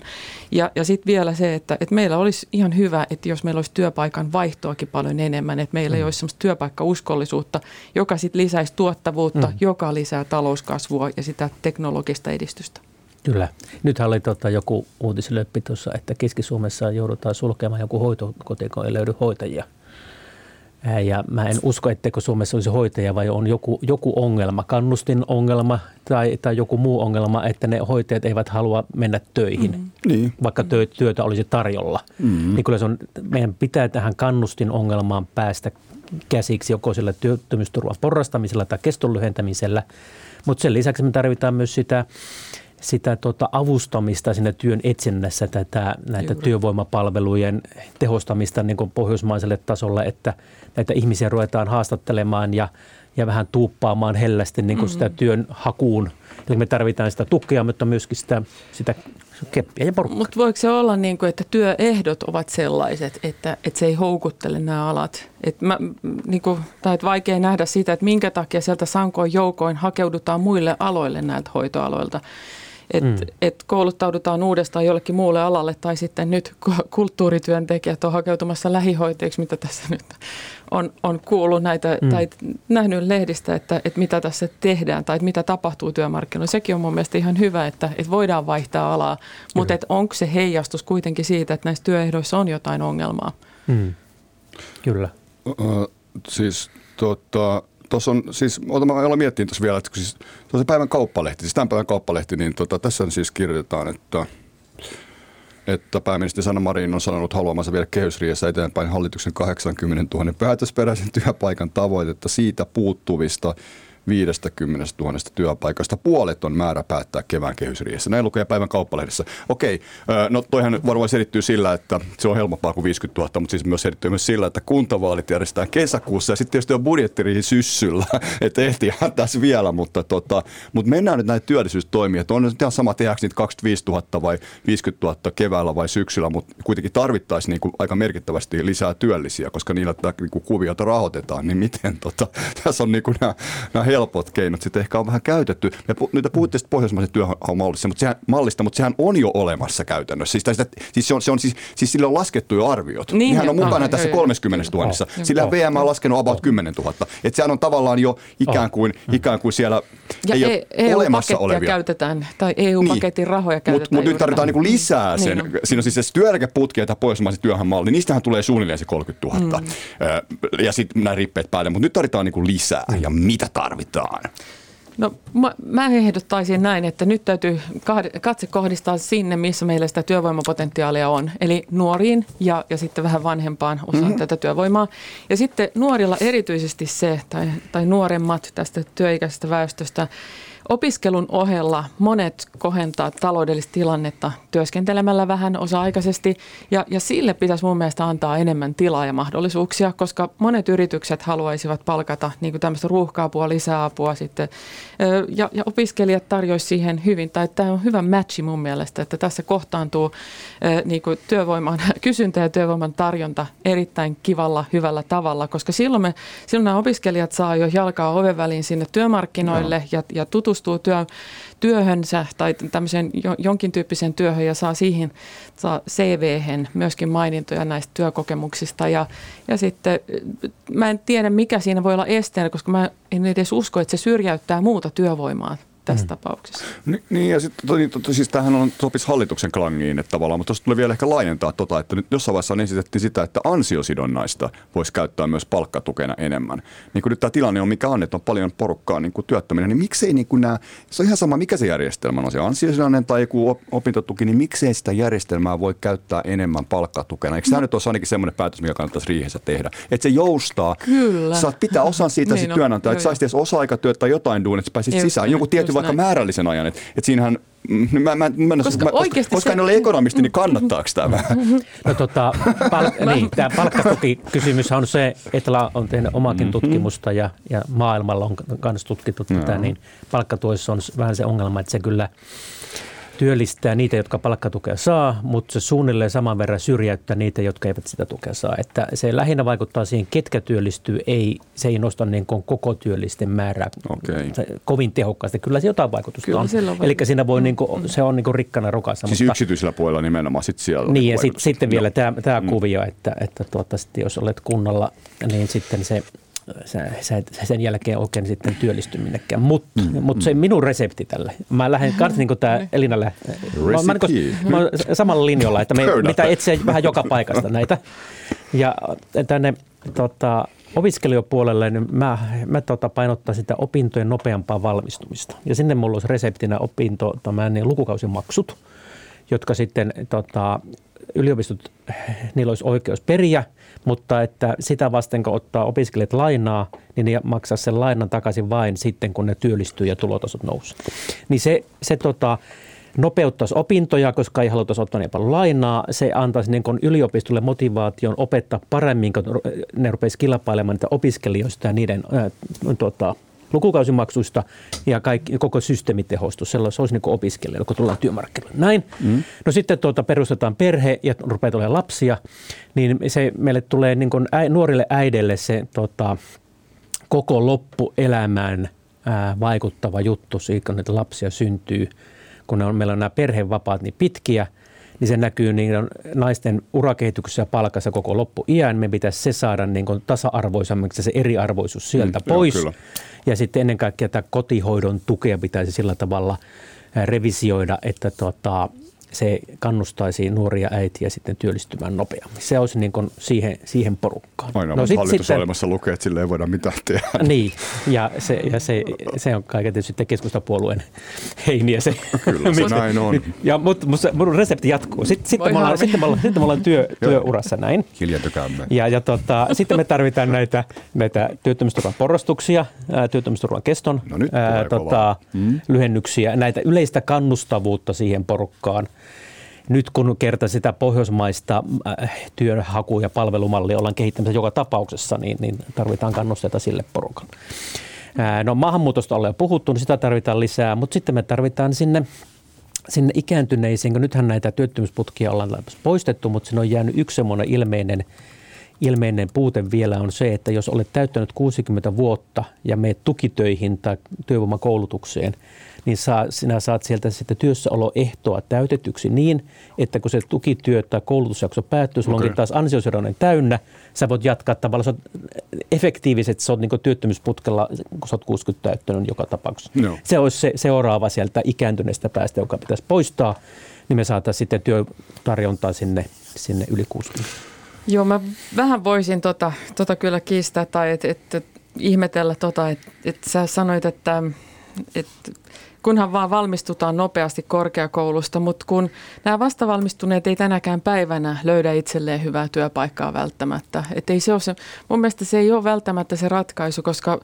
Ja, ja sitten vielä se, että, että meillä olisi ihan hyvä, että jos meillä olisi työpaikan vaihtoakin paljon enemmän, että meillä mm. ei olisi sellaista työpaikkauskollisuutta, joka sitten lisäisi tuottavuutta, mm. joka lisää talouskasvua ja sitä teknologista edistystä. Kyllä. Nythän oli tota, joku uutislöppi tuossa, että Keski-Suomessa joudutaan sulkemaan joku hoitokoti, kun ei löydy hoitajia. Ja mä en usko, etteikö Suomessa olisi hoitaja vai on joku, joku ongelma, kannustin ongelma tai, tai joku muu ongelma, että ne hoitajat eivät halua mennä töihin, mm. niin. vaikka tö, työtä olisi tarjolla. Mm. Niin kyllä se on, meidän pitää tähän kannustin ongelmaan päästä käsiksi joko sillä työttömyysturvan porrastamisella tai keston lyhentämisellä, mutta sen lisäksi me tarvitaan myös sitä sitä tota avustamista siinä työn etsinnässä, tätä, näitä Juuri. työvoimapalvelujen tehostamista niin kuin pohjoismaiselle tasolle, että näitä ihmisiä ruvetaan haastattelemaan ja, ja vähän tuuppaamaan hellästi niin kuin mm-hmm. sitä työn hakuun. Eli me tarvitaan sitä tukea, mutta myöskin sitä, sitä keppiä ja porukkaa. Mutta voiko se olla niin kuin, että työehdot ovat sellaiset, että, että se ei houkuttele nämä alat? Et mä, niin kuin, tai että vaikea nähdä sitä, että minkä takia sieltä sankoin joukoin hakeudutaan muille aloille näiltä hoitoaloilta että mm. et kouluttaudutaan uudestaan jollekin muulle alalle tai sitten nyt kulttuurityöntekijät on hakeutumassa lähihoitajiksi, mitä tässä nyt on, on kuullut näitä mm. tai nähnyt lehdistä, että, että mitä tässä tehdään tai että mitä tapahtuu työmarkkinoilla. Sekin on mun mielestä ihan hyvä, että, että voidaan vaihtaa alaa, mutta että onko se heijastus kuitenkin siitä, että näissä työehdoissa on jotain ongelmaa? Mm. Kyllä. Uh, siis tota, tuossa on siis, mä olla miettinyt tuossa vielä, että siis tuossa päivän kauppalehti, siis tämän päivän kauppalehti, niin tota, tässä siis kirjoitetaan, että että pääministeri Sanna Marin on sanonut haluamansa vielä kehysriessä eteenpäin hallituksen 80 000 päätösperäisen työpaikan tavoitetta siitä puuttuvista 50 000 työpaikasta puolet on määrä päättää kevään kehysriihessä. Näin lukee päivän kauppalehdessä. Okei, no toihan varmaan selittyy sillä, että se on helpompaa kuin 50 000, mutta siis myös selittyy myös sillä, että kuntavaalit järjestetään kesäkuussa ja sitten tietysti on budjettiriihi syssyllä, että ehtiään tässä vielä, mutta, tota, mutta mennään nyt näitä työllisyystoimia, että on nyt ihan sama tehdäänkö niitä 25 000 vai 50 000 keväällä vai syksyllä, mutta kuitenkin tarvittaisiin niin kuin aika merkittävästi lisää työllisiä, koska niillä tätä niin kuin kuviota rahoitetaan, niin miten tota, tässä on niin kuin nämä, nämä helpot keinot sitten ehkä on vähän käytetty. Me pu, nyt puhutte sitten pohjoismaisen työmallista, mutta sehän, mallista, mutta sehän on jo olemassa käytännössä. Siis, sitä, siis, se on, se on siis, siis sillä on laskettu jo arviot. Niin, Nehän on mukana no, tässä joo, 30 000. Joo, sillä joo, VM on laskenut about 10 000. Että sehän on tavallaan jo ikään kuin, ikään kuin siellä ja ei e- ole EU olemassa olevia. käytetään, tai EU-paketin niin. rahoja käytetään. Mutta mut nyt tarvitaan niinku lisää sen. Niin Siinä on siis se työeläkeputki ja pohjoismaisen työhön malli, niin niistähän tulee suunnilleen se 30 000. Mm. Ja sitten nämä rippeet päälle, mutta nyt tarvitaan niinku lisää. Mm. Ja mitä tarvitaan? No mä, mä ehdottaisin näin, että nyt täytyy katse kohdistaa sinne, missä meillä sitä työvoimapotentiaalia on. Eli nuoriin ja, ja sitten vähän vanhempaan osaan mm-hmm. tätä työvoimaa. Ja sitten nuorilla erityisesti se, tai, tai nuoremmat tästä työikäisestä väestöstä, Opiskelun ohella monet kohentaa taloudellista tilannetta työskentelemällä vähän osa-aikaisesti ja, ja sille pitäisi mun mielestä antaa enemmän tilaa ja mahdollisuuksia, koska monet yritykset haluaisivat palkata niin kuin tämmöistä ruuhkaapua, lisäapua sitten ja, ja opiskelijat tarjoaisivat siihen hyvin, tai tämä on hyvä matchi mun mielestä, että tässä kohtaantuu niin kuin työvoiman kysyntä ja työvoiman tarjonta erittäin kivalla, hyvällä tavalla, koska silloin, me, silloin nämä opiskelijat saa jo jalkaa oven väliin sinne työmarkkinoille no. ja, ja tutustuu tutustuu työ, työhönsä tai tämmöiseen jonkin tyyppiseen työhön ja saa siihen saa cv myöskin mainintoja näistä työkokemuksista. Ja, ja sitten mä en tiedä, mikä siinä voi olla esteenä, koska mä en edes usko, että se syrjäyttää muuta työvoimaa tässä mm. tapauksessa. Ni, niin ja sitten to, to, siis tämähän on, sopisi hallituksen klangiin että tavallaan, mutta tuosta tulee vielä ehkä laajentaa tota, että nyt jossain vaiheessa esitettiin sitä, että ansiosidonnaista voisi käyttää myös palkkatukena enemmän. Niin kuin nyt tämä tilanne on mikä on, että on paljon porukkaa niin kuin työttöminen, niin miksei niin kuin nämä, se on ihan sama mikä se järjestelmä on, se ansiosidonnainen tai joku opintotuki, niin miksei sitä järjestelmää voi käyttää enemmän palkkatukena. Eikö tämä no. nyt olisi ainakin semmoinen päätös, mikä kannattaisi riihessä tehdä? Että se joustaa, Kyllä. saat pitää osan siitä niin, sitten työnantaja, että saisit edes osa-aikatyötä tai jotain duunia, että pääsit sisään. Joku tietty vaikka näin. määrällisen ajan. Että et siinähän mm, Mä, mä, mä, koska, mä, koska, koska se... en ole ekonomisti, niin kannattaako tämä? No tota, pal- niin, tämä palkkatukikysymys on se, että on tehnyt omakin mm-hmm. tutkimusta ja, ja maailmalla on myös tutkittu tätä, niin palkkatuessa on vähän se ongelma, että se kyllä – työllistää niitä, jotka palkkatukea saa, mutta se suunnilleen saman verran syrjäyttää niitä, jotka eivät sitä tukea saa. Että se lähinnä vaikuttaa siihen, ketkä työllistyy, ei, se ei nosta niin kuin koko työllisten määrää okay. kovin tehokkaasti. Kyllä se jotain vaikutusta Kyllä, on. Eli siinä voi, niin kuin, se on niin kuin rikkana rokassa. Siis mutta, yksityisellä puolella nimenomaan sit siellä Niin ja sit, sitten vielä tämä, tämä mm. kuvio, että, että tuota, sitten jos olet kunnalla, niin sitten se sä, sä et sen jälkeen oikein sitten työllisty minnekään. Mutta mm, mut se mm. minun resepti tälle. Mä lähden kanssa niin kuin tämä. Elina lähtee. Mä, mä, niin mä samalla linjalla, että me mitä etsiä vähän joka paikasta näitä. Ja tänne tota, opiskelijapuolelle niin mä, mä tota, painottaisin sitä opintojen nopeampaa valmistumista. Ja sinne mulla olisi reseptinä opinto, tämän, niin lukukausimaksut, jotka sitten tota, yliopistot, niillä olisi oikeus periä – mutta että sitä vasten, kun ottaa opiskelijat lainaa, niin ne maksaa sen lainan takaisin vain sitten, kun ne työllistyy ja tulotasot nousee. Niin se, se tota, nopeuttaisi opintoja, koska ei haluta ottaa niin paljon lainaa. Se antaisi niin kuin yliopistolle motivaation opettaa paremmin, kun ne rupeaisi kilpailemaan niitä opiskelijoista ja niiden ää, tota, lukukausimaksuista ja kaikki, koko systeemi tehostus. Se olisi niin opiskelijoille, kun tullaan työmarkkinoille. Näin. Mm. No sitten tuota, perustetaan perhe ja rupeaa tulemaan lapsia, niin se meille tulee niin kuin äi, nuorille äidelle se tota, koko loppuelämään ää, vaikuttava juttu siitä, kun näitä lapsia syntyy, kun on, meillä on nämä perhevapaat niin pitkiä, niin se näkyy niin naisten urakehityksessä ja palkassa koko loppuiän. Me pitäisi se saada niin kuin tasa-arvoisemmaksi se eriarvoisuus sieltä mm, pois. Joo, ja sitten ennen kaikkea tämä kotihoidon tukea pitäisi sillä tavalla revisioida, että tota, se kannustaisi nuoria äitiä sitten työllistymään nopeammin. Se olisi niin kuin siihen, siihen porukkaan. Aina no, sit, hallitusohjelmassa sitten, lukee, että sille ei voida mitään tehdä. Niin, ja se, ja se, se on kaiken tietysti sitten keskustapuolueen heiniä. Se, Kyllä se näin on. Ja, mutta mun resepti jatkuu. Sitten, sitten, me ollaan, sitten, me ollaan, sitten me ollaan työ, työurassa näin. Hiljentykäämme. Ja, ja tota, sitten me tarvitaan näitä, näitä työttömyysturvan porrastuksia, työttömyysturvan keston no ää, tota, mm. lyhennyksiä, näitä yleistä kannustavuutta siihen porukkaan – nyt kun kerta sitä pohjoismaista äh, työhaku- ja palvelumallia ollaan kehittämässä joka tapauksessa, niin, niin tarvitaan kannusteita sille porukan. Äh, no maahanmuutosta ollaan jo puhuttu, niin sitä tarvitaan lisää, mutta sitten me tarvitaan sinne sinne ikääntyneisiin, kun nythän näitä työttömyysputkia ollaan poistettu, mutta siinä on jäänyt yksi semmoinen ilmeinen, ilmeinen puute vielä on se, että jos olet täyttänyt 60 vuotta ja meet tukitöihin tai työvoimakoulutukseen – niin saa, sinä saat sieltä sitten työssäoloehtoa täytetyksi niin, että kun se tukityö tai koulutusjakso päättyy, sulla okay. onkin taas ansiosidonnainen täynnä, sä voit jatkaa tavallaan, efektiivisesti, sä oot niin työttömyysputkella, kun sä oot 60 täyttänyt joka tapauksessa. No. Se olisi se seuraava sieltä ikääntyneestä päästä, joka pitäisi poistaa, niin me saataisiin sitten työtarjontaa sinne, sinne yli 60. Joo, mä vähän voisin tota, tota kyllä kiistää tai et, et, et, ihmetellä tota, että et sä sanoit, että et kunhan vaan valmistutaan nopeasti korkeakoulusta, mutta kun nämä vastavalmistuneet ei tänäkään päivänä löydä itselleen hyvää työpaikkaa välttämättä. Et ei se ole se, mun mielestä se ei ole välttämättä se ratkaisu, koska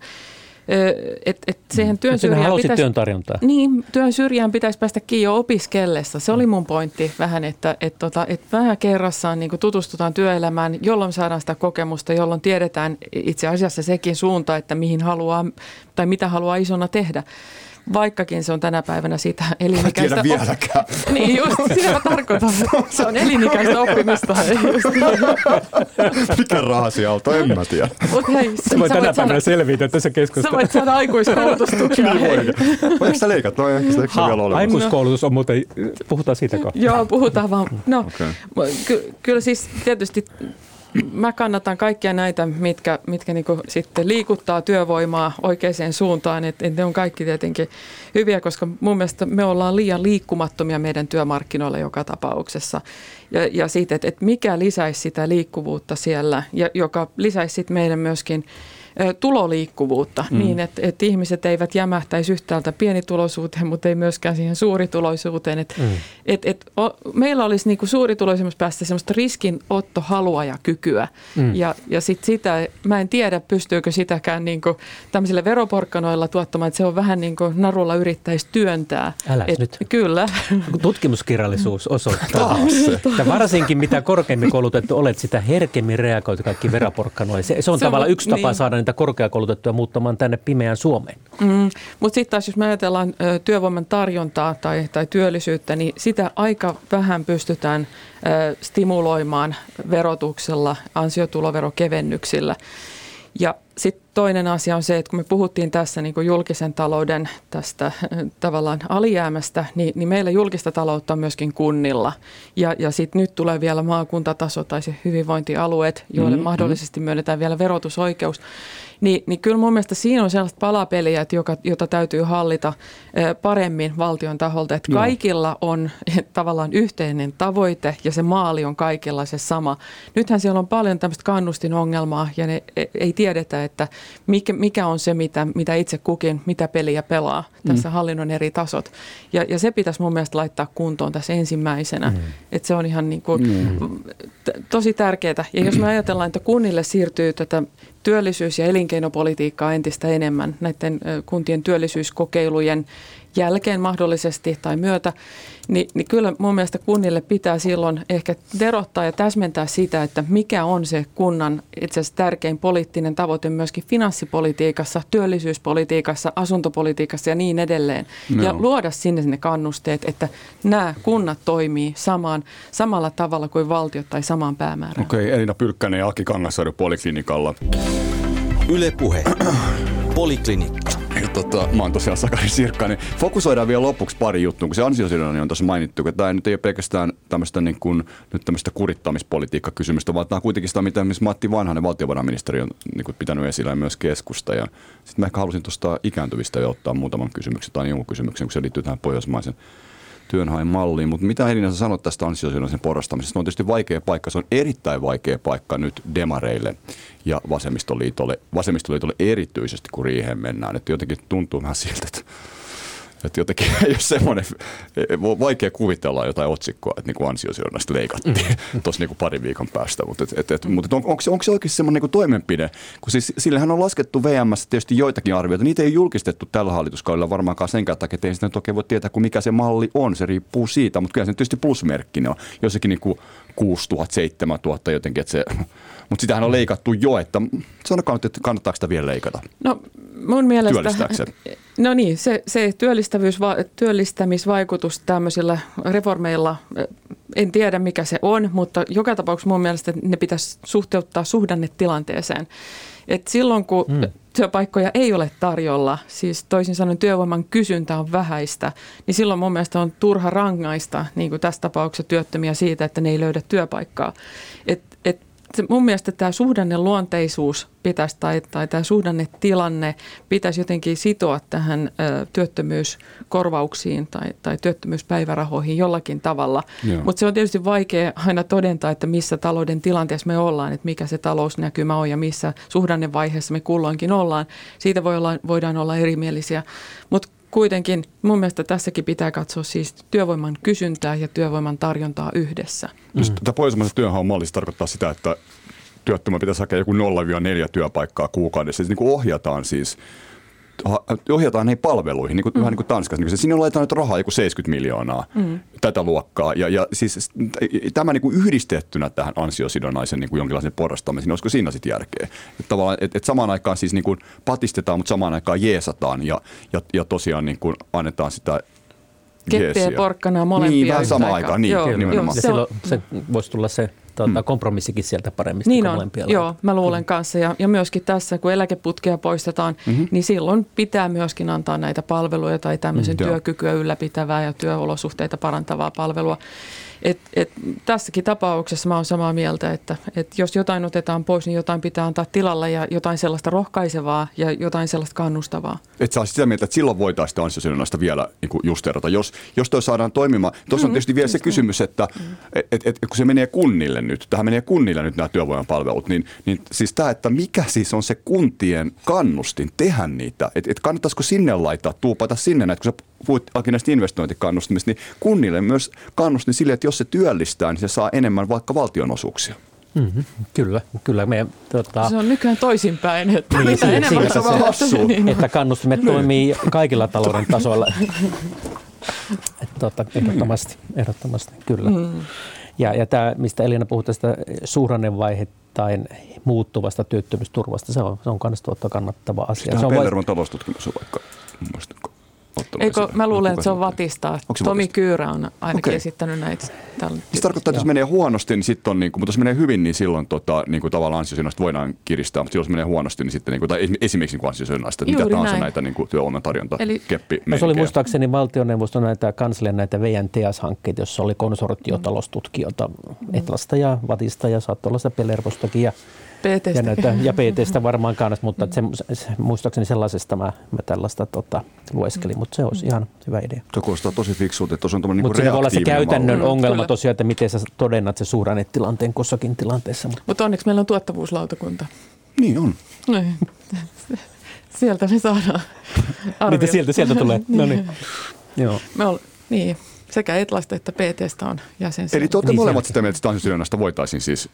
et, et siihen työn syrjään pitäisi, työn tarjontaa. Niin, työn syrjään pitäisi päästä kiinni jo opiskellessa. Se oli mun pointti vähän, että et, tota, et vähän kerrassaan niin tutustutaan työelämään, jolloin saadaan sitä kokemusta, jolloin tiedetään itse asiassa sekin suunta, että mihin haluaa tai mitä haluaa isona tehdä vaikkakin se on tänä päivänä sitä elinikäistä... Mä vieläkään. Niin just, sitä mä tarkoitan. Se on elinikäistä oppimista. Mikä rahasiauto, en mä tiedä. Mut hei, se voi tänä päivänä selvitä tässä keskustelussa. Sä voit saada aikuiskoulutustukia. niin Voiko sitä leikata? No, ehkä sitä ha, vielä aikuiskoulutus on muuten, puhutaan siitä Joo, puhutaan vaan. No, okay. ky- kyllä siis tietysti mä kannatan kaikkia näitä, mitkä, mitkä niin sitten liikuttaa työvoimaa oikeaan suuntaan. Että et ne on kaikki tietenkin hyviä, koska mun mielestä me ollaan liian liikkumattomia meidän työmarkkinoilla joka tapauksessa. Ja, ja siitä, että et mikä lisäisi sitä liikkuvuutta siellä, ja joka lisäisi sitten meidän myöskin – tuloliikkuvuutta mm. niin, että, että ihmiset eivät jämähtäisi yhtäältä pienituloisuuteen, mutta ei myöskään siihen suurituloisuuteen. Että, mm. et, et, o, meillä olisi niin suurituloisimmassa päästä sellaista riskinottohalua ja kykyä. Mm. Ja, ja sit sitä, mä en tiedä, pystyykö sitäkään niin kuin tämmöisillä veroporkkanoilla tuottamaan, että se on vähän niin kuin narulla yrittäisi työntää. Älä et, nyt. Kyllä. Tutkimuskirjallisuus osoittaa, että varsinkin mitä korkeammin koulutettu olet, sitä herkemmin reagoit kaikki veroporkkanoille. Se, se on se tavallaan on, yksi tapa niin. saada niitä korkeakoulutettuja muuttamaan tänne pimeään Suomeen. Mm, mutta sitten taas jos me ajatellaan ö, työvoiman tarjontaa tai, tai työllisyyttä, niin sitä aika vähän pystytään ö, stimuloimaan verotuksella, ansiotuloverokevennyksillä. Ja sitten toinen asia on se, että kun me puhuttiin tässä niin kuin julkisen talouden tästä tavallaan alijäämästä, niin, niin meillä julkista taloutta on myöskin kunnilla. Ja, ja sitten nyt tulee vielä maakuntataso tai se hyvinvointialueet, joille mm-hmm. mahdollisesti myönnetään vielä verotusoikeus. Niin, niin kyllä mun mielestä siinä on sellaista palapeliä, että joka, jota täytyy hallita paremmin valtion taholta, että kaikilla on tavallaan yhteinen tavoite ja se maali on kaikilla se sama. Nythän siellä on paljon tämmöistä kannustinongelmaa ja ne e, ei tiedetä, että mikä, mikä on se, mitä, mitä itse kukin, mitä peliä pelaa tässä mm. hallinnon eri tasot. Ja, ja se pitäisi mun mielestä laittaa kuntoon tässä ensimmäisenä, mm. että se on ihan niin kuin, mm. tosi tärkeää. Ja jos me ajatellaan, että kunnille siirtyy tätä työllisyys- ja elinkeinopolitiikkaa entistä enemmän näiden kuntien työllisyyskokeilujen jälkeen mahdollisesti tai myötä, niin, niin kyllä mun mielestä kunnille pitää silloin ehkä terottaa ja täsmentää sitä, että mikä on se kunnan itse asiassa tärkein poliittinen tavoite myöskin finanssipolitiikassa, työllisyyspolitiikassa, asuntopolitiikassa ja niin edelleen. No. Ja luoda sinne ne kannusteet, että nämä kunnat toimii samaan, samalla tavalla kuin valtiot tai samaan päämäärään. Okei, okay, Elina Pylkkänen ja Aki Kangassaari Poliklinikalla. Yle Puhe. Poliklinikka. Tota, mä oon tosiaan Sakari Sirkkainen. Fokusoidaan vielä lopuksi pari juttua, kun se ansiosidonnainen on tuossa mainittu, tämä nyt ei ole pelkästään tämmöistä, niin kuin, nyt tämmöistä kurittamispolitiikkakysymystä, vaan tämä on kuitenkin sitä, mitä missä Matti Vanhanen valtiovarainministeri on niin kuin pitänyt esillä ja myös keskusta. Sitten mä ehkä halusin tuosta ikääntyvistä ja ottaa muutaman kysymyksen tai jonkun kysymyksen, kun se liittyy tähän pohjoismaisen työnhain malliin. Mutta mitä Elina sä sanot tästä ansiosidonnaisen porrastamisesta? Se on tietysti vaikea paikka. Se on erittäin vaikea paikka nyt demareille ja vasemmistoliitolle, vasemmistoliitolle erityisesti, kun riiheen mennään. Että jotenkin tuntuu vähän siltä, että että jotenkin ei ole semmoinen, vaikea kuvitella jotain otsikkoa, että niin ansiosidonnaista leikattiin mm. tuossa niin parin viikon päästä. Mutta, et, et, et, mutta on, onko, onko se oikeasti semmoinen niin toimenpide? Kun siis, sillehän on laskettu VMS tietysti joitakin arvioita. Niitä ei julkistettu tällä hallituskaudella varmaankaan senkään takia, että ei sitä toki voi tietää, kuin mikä se malli on. Se riippuu siitä, mutta kyllä se tietysti plusmerkkinen on. Jossakin niin kuin 6000, 7000 jotenkin, että se mutta sitähän on leikattu jo, että sanokaa nyt, että kannattaako sitä vielä leikata? No mun mielestä, no niin, se, se työllistävyys, työllistämisvaikutus tämmöisillä reformeilla, en tiedä mikä se on, mutta joka tapauksessa mun mielestä ne pitäisi suhteuttaa suhdannetilanteeseen. Et silloin kun hmm. työpaikkoja ei ole tarjolla, siis toisin sanoen työvoiman kysyntä on vähäistä, niin silloin mun mielestä on turha rangaista, niin kuin tässä tapauksessa työttömiä siitä, että ne ei löydä työpaikkaa. Et, et mun mielestä tämä suhdanne luonteisuus pitäisi tai, tai tämä suhdannetilanne pitäisi jotenkin sitoa tähän ö, työttömyyskorvauksiin tai, tai työttömyyspäivärahoihin jollakin tavalla. Mutta se on tietysti vaikea aina todentaa, että missä talouden tilanteessa me ollaan, että mikä se talousnäkymä on ja missä suhdannevaiheessa me kulloinkin ollaan. Siitä voi olla, voidaan olla erimielisiä. Mutta kuitenkin mun mielestä tässäkin pitää katsoa siis työvoiman kysyntää ja työvoiman tarjontaa yhdessä. Mm. Tämä pohjoismaisen työnhaun mallissa tarkoittaa sitä, että työttömän pitäisi hakea joku 0-4 työpaikkaa kuukaudessa. Siis niin kuin ohjataan siis ohjataan näihin palveluihin, niin kuin, mm. vähän niin kuin Tanskassa. Niin sinne laitetaan nyt rahaa joku 70 miljoonaa mm. tätä luokkaa. Ja, ja siis tämä niin kuin yhdistettynä tähän ansiosidonnaisen niin kuin jonkinlaisen porrastamiseen, niin olisiko siinä sitten järkeä? Että tavallaan, että et samaan aikaan siis niin kuin patistetaan, mutta samaan aikaan jeesataan ja, ja, ja tosiaan niin kuin annetaan sitä Keppiä ja porkkanaa molempia Niin, vähän samaan aikaan, niin, joo, nimenomaan. Joo, se, silloin, se voisi tulla se tuota, kompromissikin sieltä paremmin Niin kuin on, molempia joo, mä luulen kanssa. Ja, ja myöskin tässä, kun eläkeputkea poistetaan, mm-hmm. niin silloin pitää myöskin antaa näitä palveluja tai tämmöisen Mm, työkykyä ylläpitävää ja työolosuhteita parantavaa palvelua. Et, et, tässäkin tapauksessa mä oon samaa mieltä, että et jos jotain otetaan pois, niin jotain pitää antaa tilalle ja jotain sellaista rohkaisevaa ja jotain sellaista kannustavaa. Että sä olisit sitä mieltä, että silloin voitaisiin ansiosidonnaista vielä niin justerata. Jos, jos toi saadaan toimimaan, tuossa on tietysti vielä se kysymys, että et, et, et, kun se menee kunnille nyt, tähän menee kunnille nyt nämä työvoimapalvelut, niin, niin siis tämä, että mikä siis on se kuntien kannustin tehdä niitä, että et kannattaisiko sinne laittaa, tuupata sinne näitä, kun sä puhuit Aki näistä investointikannustimista, niin kunnille myös kannustin sille, että jos se työllistää, niin se saa enemmän vaikka valtionosuuksia. Mm-hmm. Kyllä, kyllä. Me, tota, Se on nykyään toisinpäin, että Niin, mitä siinä- enemmän siinä se on hassua. niin, että kannustimet toimii kaikilla talouden tasoilla. Et Tota, ehdottomasti, ehdottomasti, kyllä. Mm. Ja, ja tämä, mistä Elina puhui tästä suhdannevaihittain muuttuvasta työttömyysturvasta, se on, se on myös tuota kannattava asia. Tähän Se on vai- taloustutkimus on vaikka, ottanut Eikö, mä luulen, että se on sanoi? Vatista. Onko se Tomi Vatista? Kyyrä on ainakin Okei. esittänyt näitä. Tällä Se tarkoittaa, että jos menee huonosti, niin sitten on, niin kuin, mutta jos menee hyvin, niin silloin tota, niin kuin tavallaan ansiosidonnaista voidaan kiristää, mutta silloin jos menee huonosti, niin sitten, niin kuin, tai esim- esimerkiksi niin ansiosidonnaista, että mitä Juuri tahansa näin. näitä niin kuin, työvoiman tarjonta, Eli- keppi, No se oli muistaakseni valtioneuston näitä kanslian näitä VNTS-hankkeita, jossa oli konsortiotaloustutkijoita Etlasta ja Vatista ja saattoi olla sitä Pelervostakin ja, ja, PTstä. näitä, ja PTstä varmaan kanssa, mutta se, se, muistaakseni sellaisesta mä, mä tällaista tota, lueskelin, mutta se olisi ihan hyvä idea. Se kuulostaa tosi fiksulta, että on tämmöinen niin voi olla se käytännön malli. ongelma Kyllä. tosiaan, että miten sä todennat se suhdannetilanteen kussakin tilanteessa. Mutta Mutta onneksi meillä on tuottavuuslautakunta. Niin on. Niin. Sieltä me saadaan arvio. Niitä sieltä, sieltä tulee. No niin. Joo. Me ol, niin, sekä Etlasta että PTstä on jäsen. Eli te olette Niin, molemmat se- sitä mieltä, että ansiosidonnaista voitaisiin siis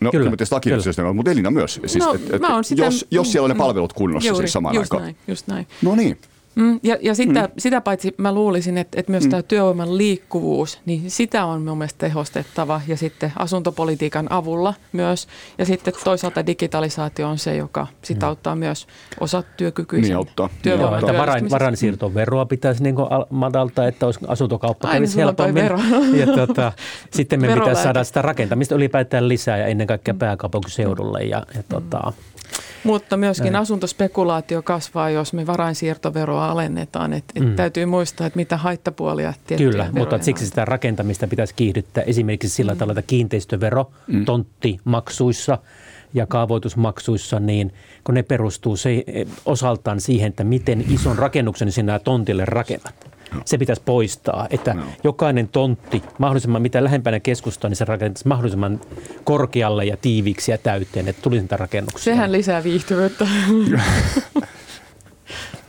No Kyllä, kyllä, kyllä. kyllä. mutta Elina myös. Siis, No, et, et, mä oon sitä- jos, jos siellä on ne palvelut kunnossa Juuri, siis samaan just aikaan. Näin, just näin. No niin. Mm, ja ja sitä, mm. sitä paitsi mä luulisin, että, että myös mm. tämä työvoiman liikkuvuus, niin sitä on mun mielestä tehostettava ja sitten asuntopolitiikan avulla myös. Ja sitten toisaalta digitalisaatio on se, joka sitä auttaa myös osatyökykyisen Niin auttaa. Niin Joo, työvoiman että varain, varainsiirtoveroa pitäisi niin madaltaa, että olisi asuntokauppa Aina kävisi helpommin. vero. Ja tota, sitten me pitäisi saada sitä rakentamista ylipäätään lisää ja ennen kaikkea pääkaupunkiseudulle. Ja, ja tota, Mutta myöskin asuntospekulaatio kasvaa, jos me varainsiirtoveroa alennetaan. Et, et Mm. Täytyy muistaa, että mitä haittapuolia tiettyjä Kyllä, mutta siksi sitä rakentamista pitäisi kiihdyttää esimerkiksi sillä tavalla, että kiinteistövero Mm. tonttimaksuissa ja kaavoitusmaksuissa, niin kun ne perustuu se, osaltaan siihen, että miten ison rakennuksen sinä tontille rakennat. Se pitäisi poistaa, että No. jokainen tontti, mahdollisimman mitä lähempänä keskustaa, niin se rakentaisi mahdollisimman korkealle ja tiiviiksi ja täyteen, että tulisi niitä rakennuksia. Sehän lisää viihtyvyyttä.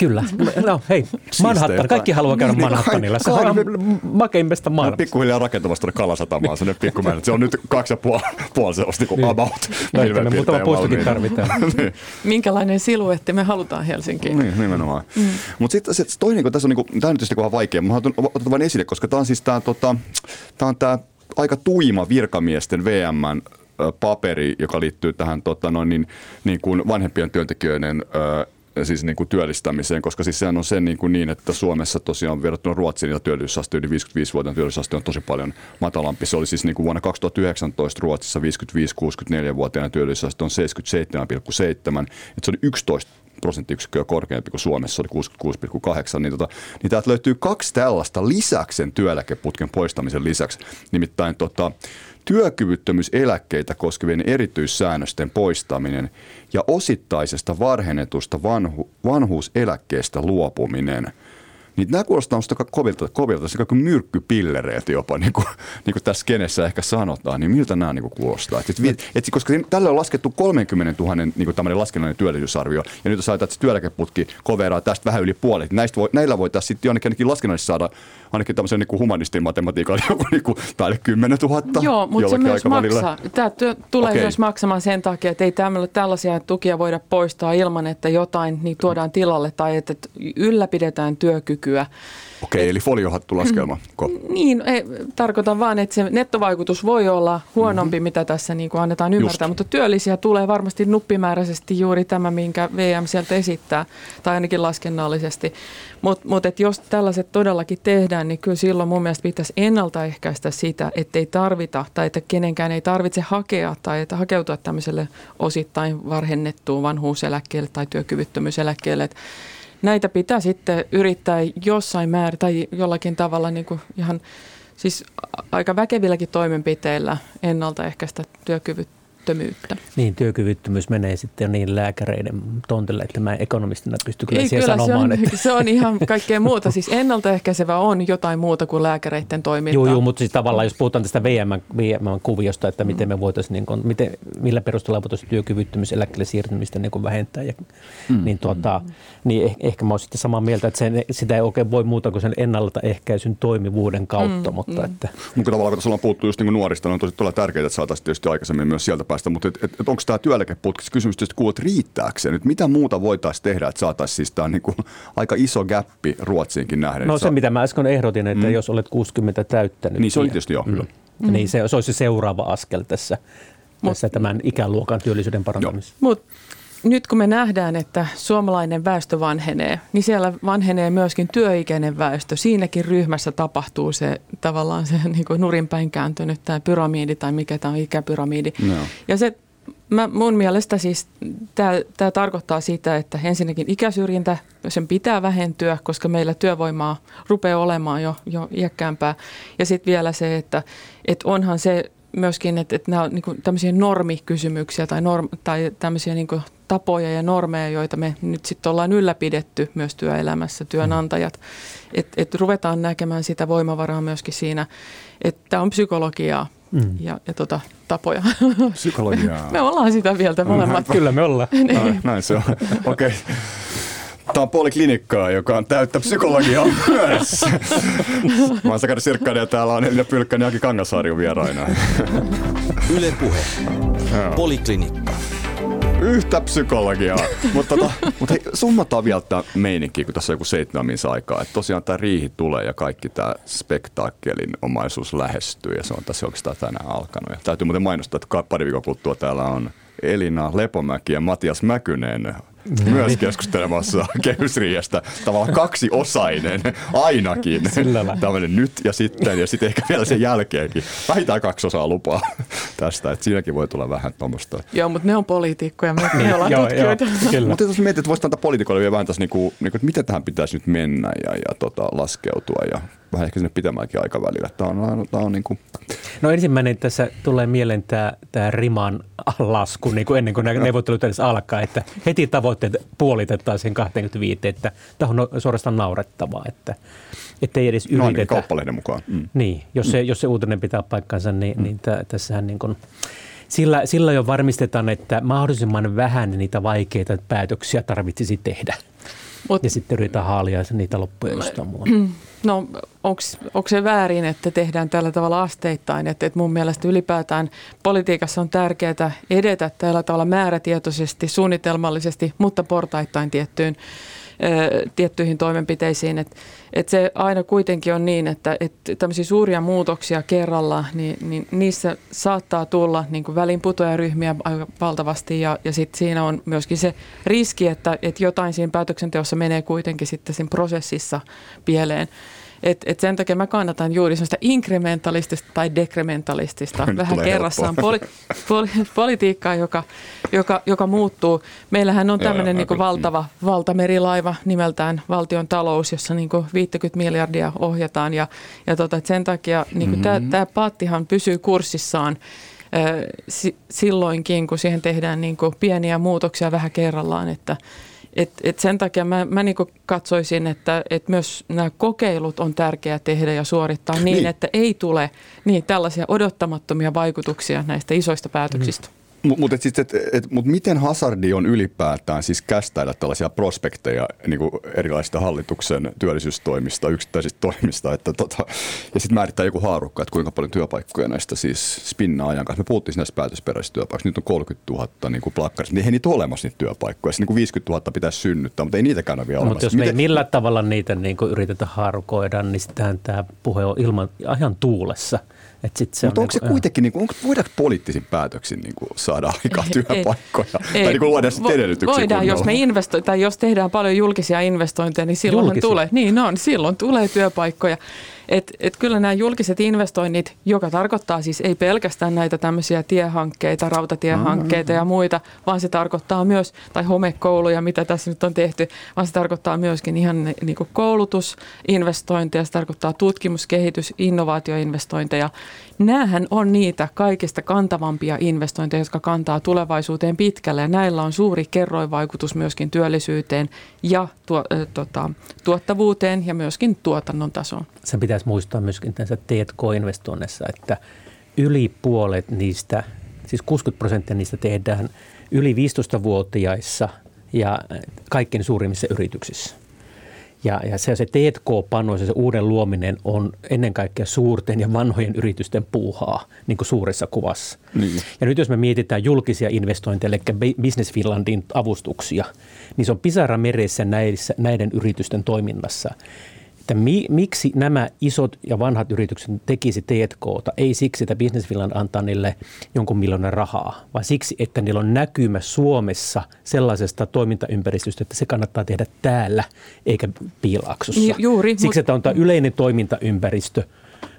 Kyllä. No hei, Manhattan. Kaikki haluaa käydä Niin, Manhattanilla. Se kai- on makeimmista maailmasta. pikkuhiljaa rakentamassa tuonne Kalasatamaan sinne pikkumäärä. Se on nyt kaksi ja puoli, puoli sellaista niin Niin. about. Hirveän me muutama piirtein puistokin tarvitaan. niin. Minkälainen siluetti me halutaan Helsinkiin? Niin, nimenomaan. Mm. Mutta sitten se toinen, kun tässä on, niinku, tämä nyt on vähän vaikea, mutta otan otan vain esille, koska tämä on siis tämä tota, tää on tää aika tuima virkamiesten VMn paperi, joka liittyy tähän tota, noin, niin, niin kuin vanhempien työntekijöiden ö, siis niin kuin työllistämiseen, koska siis sehän on se niin, kuin niin, että Suomessa tosiaan verrattuna Ruotsiin ja työllisyysaste yli 55-vuotiaan työllisyysaste on tosi paljon matalampi. Se oli siis niin kuin vuonna 2019 Ruotsissa 55-64-vuotiaana työllisyysaste on 77,7, että se oli 11 prosenttiyksikköä korkeampi kuin Suomessa, oli 66,8, niin, tota, niin täältä löytyy kaksi tällaista lisäksi sen työeläkeputken poistamisen lisäksi. Nimittäin tota, työkyvyttömyyseläkkeitä koskevien erityissäännösten poistaminen ja osittaisesta varhennetusta vanhu, vanhuuseläkkeestä luopuminen. Niin nämä kuulostaa musta kovilta, kovilta se kuin myrkkypillereiltä jopa, niin kuin, niin kuin tässä kenessä ehkä sanotaan, niin miltä nämä niin kuin kuulostaa? Et, et, et, koska tällä on laskettu 30 000 niin kuin laskennallinen työllisyysarvio, ja nyt jos ajatellaan, että työeläkeputki koveraa tästä vähän yli puolet, niin näistä voi, näillä voitaisiin sitten jonnekin laskennallisesti saada ainakin tämmöisen niin kuin humanistin matematiikan joku niin kuin päälle 10 000 Joo, mutta se myös maksaa. Tämä työ tulee Okei. myös maksamaan sen takia, että ei tämmöllä, tällaisia tukia voida poistaa ilman, että jotain niin tuodaan tilalle tai että ylläpidetään työkykyä. Okei, eli foliohattulaskelma. Niin, ei, tarkoitan vaan, että se nettovaikutus voi olla huonompi, mm-hmm. mitä tässä niin kuin annetaan ymmärtää, Just. mutta työllisiä tulee varmasti nuppimääräisesti juuri tämä, minkä VM sieltä esittää, tai ainakin laskennallisesti. Mutta mut, jos tällaiset todellakin tehdään, niin kyllä silloin mun mielestä pitäisi ennaltaehkäistä sitä, että ei tarvita tai että kenenkään ei tarvitse hakea tai että hakeutua tämmöiselle osittain varhennettuun vanhuuseläkkeelle tai työkyvyttömyyseläkkeelle. Että näitä pitää sitten yrittää jossain määrin tai jollakin tavalla niin kuin ihan siis aika väkevilläkin toimenpiteillä ennaltaehkäistä työkyvyttömyyttä työkyvyttömyyttä. Niin, työkyvyttömyys menee sitten niin lääkäreiden tontille, että mä ekonomistina pysty kyllä Ei, siihen kyllä sanomaan. Se on, että... se on ihan kaikkea muuta. Siis ennaltaehkäisevä on jotain muuta kuin lääkäreiden toiminta. Joo, joo mutta siis tavallaan jos puhutaan tästä VM-kuviosta, että miten me voitaisiin, niin kuin, miten, millä perusteella voitaisiin työkyvyttömyyseläkkeelle siirtymistä niin kuin vähentää, ja, mm. niin, tuota, mm. niin eh, ehkä mä olisin sitten samaa mieltä, että sen, sitä ei oikein voi muuta kuin sen ennaltaehkäisyn toimivuuden kautta. Mm. Mutta, mm. Että... Mutta tavallaan kun tässä ollaan puhuttu just niin kuin nuorista, niin on tosi todella tärkeää, että saataisiin tietysti aikaisemmin myös sieltä päästä, mutta et, et, et onko tämä työeläkeputki, kysymys tietysti kuulut riittääkö se nyt? Mitä muuta voitaisiin tehdä, että saataisiin siis tämä niin kuin aika iso gappi Ruotsiinkin nähden? No se, saa... mitä mä äsken ehdotin, että mm. jos olet 60 täyttänyt. Niin se oli tietysti joo, mm. kyllä. Mm. Niin se, se olisi se seuraava askel tässä, Mut, tässä tämän ikäluokan työllisyyden parantamisessa. Mutta nyt kun me nähdään, että suomalainen väestö vanhenee, niin siellä vanhenee myöskin työikäinen väestö. Siinäkin ryhmässä tapahtuu se tavallaan se niin kuin nurinpäin kääntynyt tämä pyramidi tai mikä tämä on ikäpyramidi. No. Ja se Mä, mun mielestä siis tämä tarkoittaa sitä, että ensinnäkin ikäsyrjintä, sen pitää vähentyä, koska meillä työvoimaa rupeaa olemaan jo, jo iäkkäämpää. Ja sitten vielä se, että et onhan se myöskin, että, että nämä on niin tämmöisiä normikysymyksiä tai, norm, tai tämmöisiä niin tapoja ja normeja, joita me nyt sitten ollaan ylläpidetty myös työelämässä, työnantajat. Että et ruvetaan näkemään sitä voimavaraa myöskin siinä, että on psykologiaa mm. ja, ja tota, tapoja. Psykologiaa. me ollaan sitä mieltä molemmat. Kyllä me ollaan. niin. Näin se on. Okei. Okay. Tämä on poliklinikkaa, joka on täyttä psykologiaa myös. Mä oon Sakari ja täällä on Elina Pylkkänen ja Aki Kangasarju vieraina. Yle Puhe. Poliklinikka yhtä psykologiaa. mutta tota, mutta hei, summataan vielä tämä meininki, kun tässä on joku seitsemän aikaa. Että tosiaan tämä riihi tulee ja kaikki tämä spektaakkelin omaisuus lähestyy ja se on tässä oikeastaan tänään alkanut. Ja täytyy muuten mainostaa, että pari viikon kuluttua täällä on Elina Lepomäki ja Matias Mäkynen myös keskustelemassa kehysriihestä. Tavallaan kaksiosainen ainakin. Tämmöinen nyt ja sitten ja sitten ehkä vielä sen jälkeenkin. Vähintään kaksi osaa lupaa tästä, että siinäkin voi tulla vähän tuommoista. Joo, mutta ne on poliitikkoja, me, me ollaan tutkijoita. Mutta jos mietit, että voisi antaa poliitikoille vielä vähän tässä, niinku, niinku, että miten tähän pitäisi nyt mennä ja, ja tota, laskeutua ja vähän ehkä sinne pitemmälläkin aikavälillä. Tämä on, tämä on niin kuin... No ensimmäinen tässä tulee mieleen tämä, tämä riman lasku niin kuin ennen kuin nämä neuvottelut edes alkaa, että heti tavoitteet puolitettaisiin 25, että tämä on suorastaan naurettavaa, että ei edes yritetä. No niin, kauppalehden mukaan. Mm. Niin, jos se, mm. jos se uutinen pitää paikkansa, niin, mm. niin t- tässähän niin kuin, sillä, sillä jo varmistetaan, että mahdollisimman vähän niitä vaikeita päätöksiä tarvitsisi tehdä. Mut, ja sitten yritetään haalia niitä loppuja jostain muualta. No onko se väärin, että tehdään tällä tavalla asteittain? Että, että mun mielestä ylipäätään politiikassa on tärkeää edetä tällä tavalla määrätietoisesti, suunnitelmallisesti, mutta portaittain tiettyyn tiettyihin toimenpiteisiin. Että et se aina kuitenkin on niin, että et tämmöisiä suuria muutoksia kerralla, niin, niin niissä saattaa tulla niin kuin aika valtavasti ja, ja sitten siinä on myöskin se riski, että, että jotain siinä päätöksenteossa menee kuitenkin sitten siinä prosessissa pieleen. Et, et sen takia mä kannatan juuri sellaista inkrementalistista tai dekrementalistista, vähän kerrassaan poli, poli, politiikkaa, joka, joka, joka muuttuu. Meillähän on tämmöinen niin valtava valtamerilaiva nimeltään valtion talous, jossa niin 50 miljardia ohjataan ja, ja tota, sen takia niin mm-hmm. tämä paattihan pysyy kurssissaan silloinkin, kun siihen tehdään niin pieniä muutoksia vähän kerrallaan, että et, et sen takia mä, mä niin katsoisin, että et myös nämä kokeilut on tärkeää tehdä ja suorittaa niin, niin, että ei tule niin tällaisia odottamattomia vaikutuksia näistä isoista päätöksistä. Mutta siis, et, et, mut miten hazardi on ylipäätään siis kästäillä tällaisia prospekteja niin kuin erilaisista hallituksen työllisyystoimista, yksittäisistä toimista, että tota, ja sitten määrittää joku haarukka, että kuinka paljon työpaikkoja näistä siis spinnaa ajan kanssa. Me puhuttiin näistä päätösperäisistä työpaikoista, nyt on 30 000 niin kuin plakkarista, niin ei niitä ole olemassa niitä työpaikkoja, niin kuin 50 000 pitäisi synnyttää, mutta ei niitäkään ole vielä Mutta olemassa. jos me ei Miten- millään tavalla niitä niin kuin yritetä haarukoida, niin sitähän tämä puhe on ilman, ihan tuulessa. Et sit se Mutta on onko se niin kuin- kuitenkin, niin kuin, onko, voidaanko poliittisin päätöksin niin kuin, saada aikaan Ei, työpaikkoja? ei. Tai niin kuin luoda sitten Vo- edellytyksiä Voidaan, jos me investoi- tai jos tehdään paljon julkisia investointeja, niin silloin tulee, niin on, silloin tulee työpaikkoja. Et, et kyllä nämä julkiset investoinnit, joka tarkoittaa siis ei pelkästään näitä tämmöisiä tiehankkeita, rautatiehankkeita ja muita, vaan se tarkoittaa myös, tai homekouluja, mitä tässä nyt on tehty, vaan se tarkoittaa myöskin ihan niin kuin koulutusinvestointeja, se tarkoittaa tutkimus, kehitys, innovaatioinvestointeja. Näähän on niitä kaikista kantavampia investointeja, jotka kantaa tulevaisuuteen pitkälle ja näillä on suuri kerroinvaikutus myöskin työllisyyteen ja tuo, äh, tota, tuottavuuteen ja myöskin tuotannon tasoon. sen pitäisi muistaa myöskin tässä T&K-investoinneissa, että yli puolet niistä, siis 60 prosenttia niistä tehdään yli 15-vuotiaissa ja kaikkein suurimmissa yrityksissä. Ja, ja se, se T&K-panoissa, se uuden luominen on ennen kaikkea suurten ja vanhojen yritysten puuhaa niin kuin suuressa kuvassa. Niin. Ja nyt jos me mietitään julkisia investointeja, eli Business Finlandin avustuksia, niin se on pisara meressä näissä, näiden yritysten toiminnassa. Että mi, miksi nämä isot ja vanhat yritykset tekisi T&Kta? Ei siksi, että Business Finland antaa niille jonkun miljoonan rahaa, vaan siksi, että niillä on näkymä Suomessa sellaisesta toimintaympäristöstä, että se kannattaa tehdä täällä eikä piilaksossa. Ju- juuri, Siksi, mut- että on tämä yleinen toimintaympäristö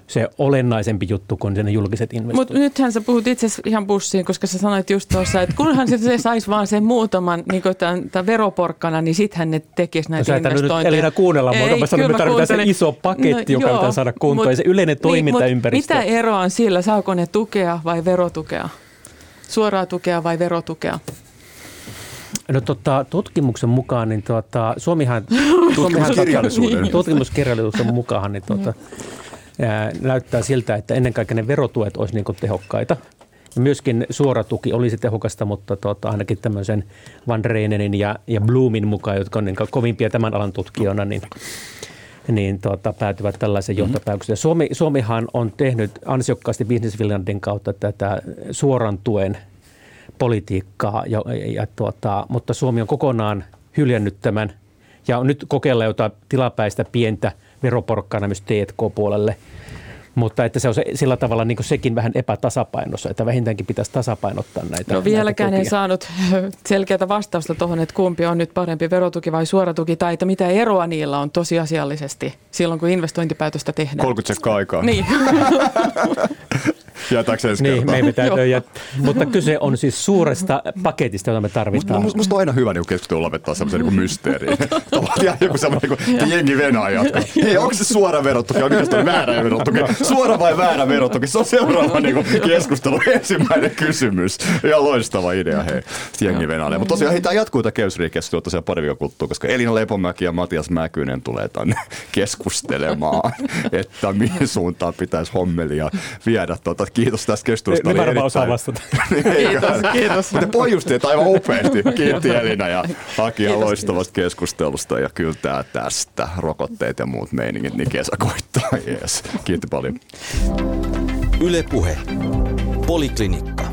se olennaisempi juttu kuin ne julkiset investoinnit. Mutta nythän sä puhut itse asiassa ihan bussiin, koska sä sanoit just tuossa, että kunhan se, se saisi vaan sen muutaman niin tämän, tämän veroporkkana, niin sittenhän ne tekisi näitä sä et nyt investointeja. Elina kuunnella mua, kun mä sanoin, että me tarvitaan se iso paketti, joka pitää saada kuntoon, ja se yleinen toimintaympäristö. Niin, mut mitä eroa on sillä, saako ne tukea vai verotukea? Suoraa tukea vai verotukea? No tota, tutkimuksen mukaan, niin tota, Suomihan... Suomihan Tutkimuskirjallisuuden. Tutkimuskirjallisuuden mukaan niin tota, ää, näyttää siltä, että ennen kaikkea ne verotuet olisi niin tehokkaita. Myöskin suora tuki olisi tehokasta, mutta tota, ainakin tämmöisen Van Reinenin ja, ja Bloomin mukaan, jotka on niin kovimpia tämän alan tutkijoina, niin niin tota, päätyvät tällaisen johtopäätöksen. Suomi, Suomihan on tehnyt ansiokkaasti Business Finlandin kautta tätä suoran tuen politiikkaa, ja, ja, tuota, mutta Suomi on kokonaan hyljännyt tämän ja on nyt kokeilla jotain tilapäistä pientä veroporkkana myös T&K-puolelle. Mutta että se on se, sillä tavalla niin sekin vähän epätasapainossa, että vähintäänkin pitäisi tasapainottaa näitä No vieläkään näitä en saanut selkeää vastausta tuohon, että kumpi on nyt parempi verotuki vai suoratuki, tai että mitä eroa niillä on tosiasiallisesti silloin, kun investointipäätöstä tehdään. 30 sekkaa aikaa. Niin. Jäätääkö ensi Niin, me ei täytyy jättää. Mutta kyse on siis suuresta paketista, jota me tarvitaan. musta, musta on aina hyvä niin keskustelu lopettaa semmoisen niin mysteeriin. Tavallaan joku semmoinen, niin että jengi venaa jatkaa. Hei, onko se suora verotuki vai mikä se on väärä verotuki? Suora vai väärä verotuki? Se on seuraava niin kuin, keskustelu. Ensimmäinen kysymys. Ihan loistava idea, hei. Jengi venailee. Mutta tosiaan, hei, tämä jatkuu tämä kehysriikeskustelua tosiaan pari viikon kuluttua, koska Elina Lepomäki ja Matias Mäkynen tulee tänne keskustelemaan, että mihin suuntaan pitäisi hommelia viedä. Tota, kiitos tästä keskustelusta. Me varmaan osaa vastata. Kiitos, kiitos. mutta pohjusteet aivan upeasti. Kiitti Elina ja Kiitos, loistavasta keskustelusta. Ja kyllä tää tästä, rokotteet ja muut meiningit, niin kesä koittaa. Jees. Kiitti paljon. Yle Puhe. Poliklinikka.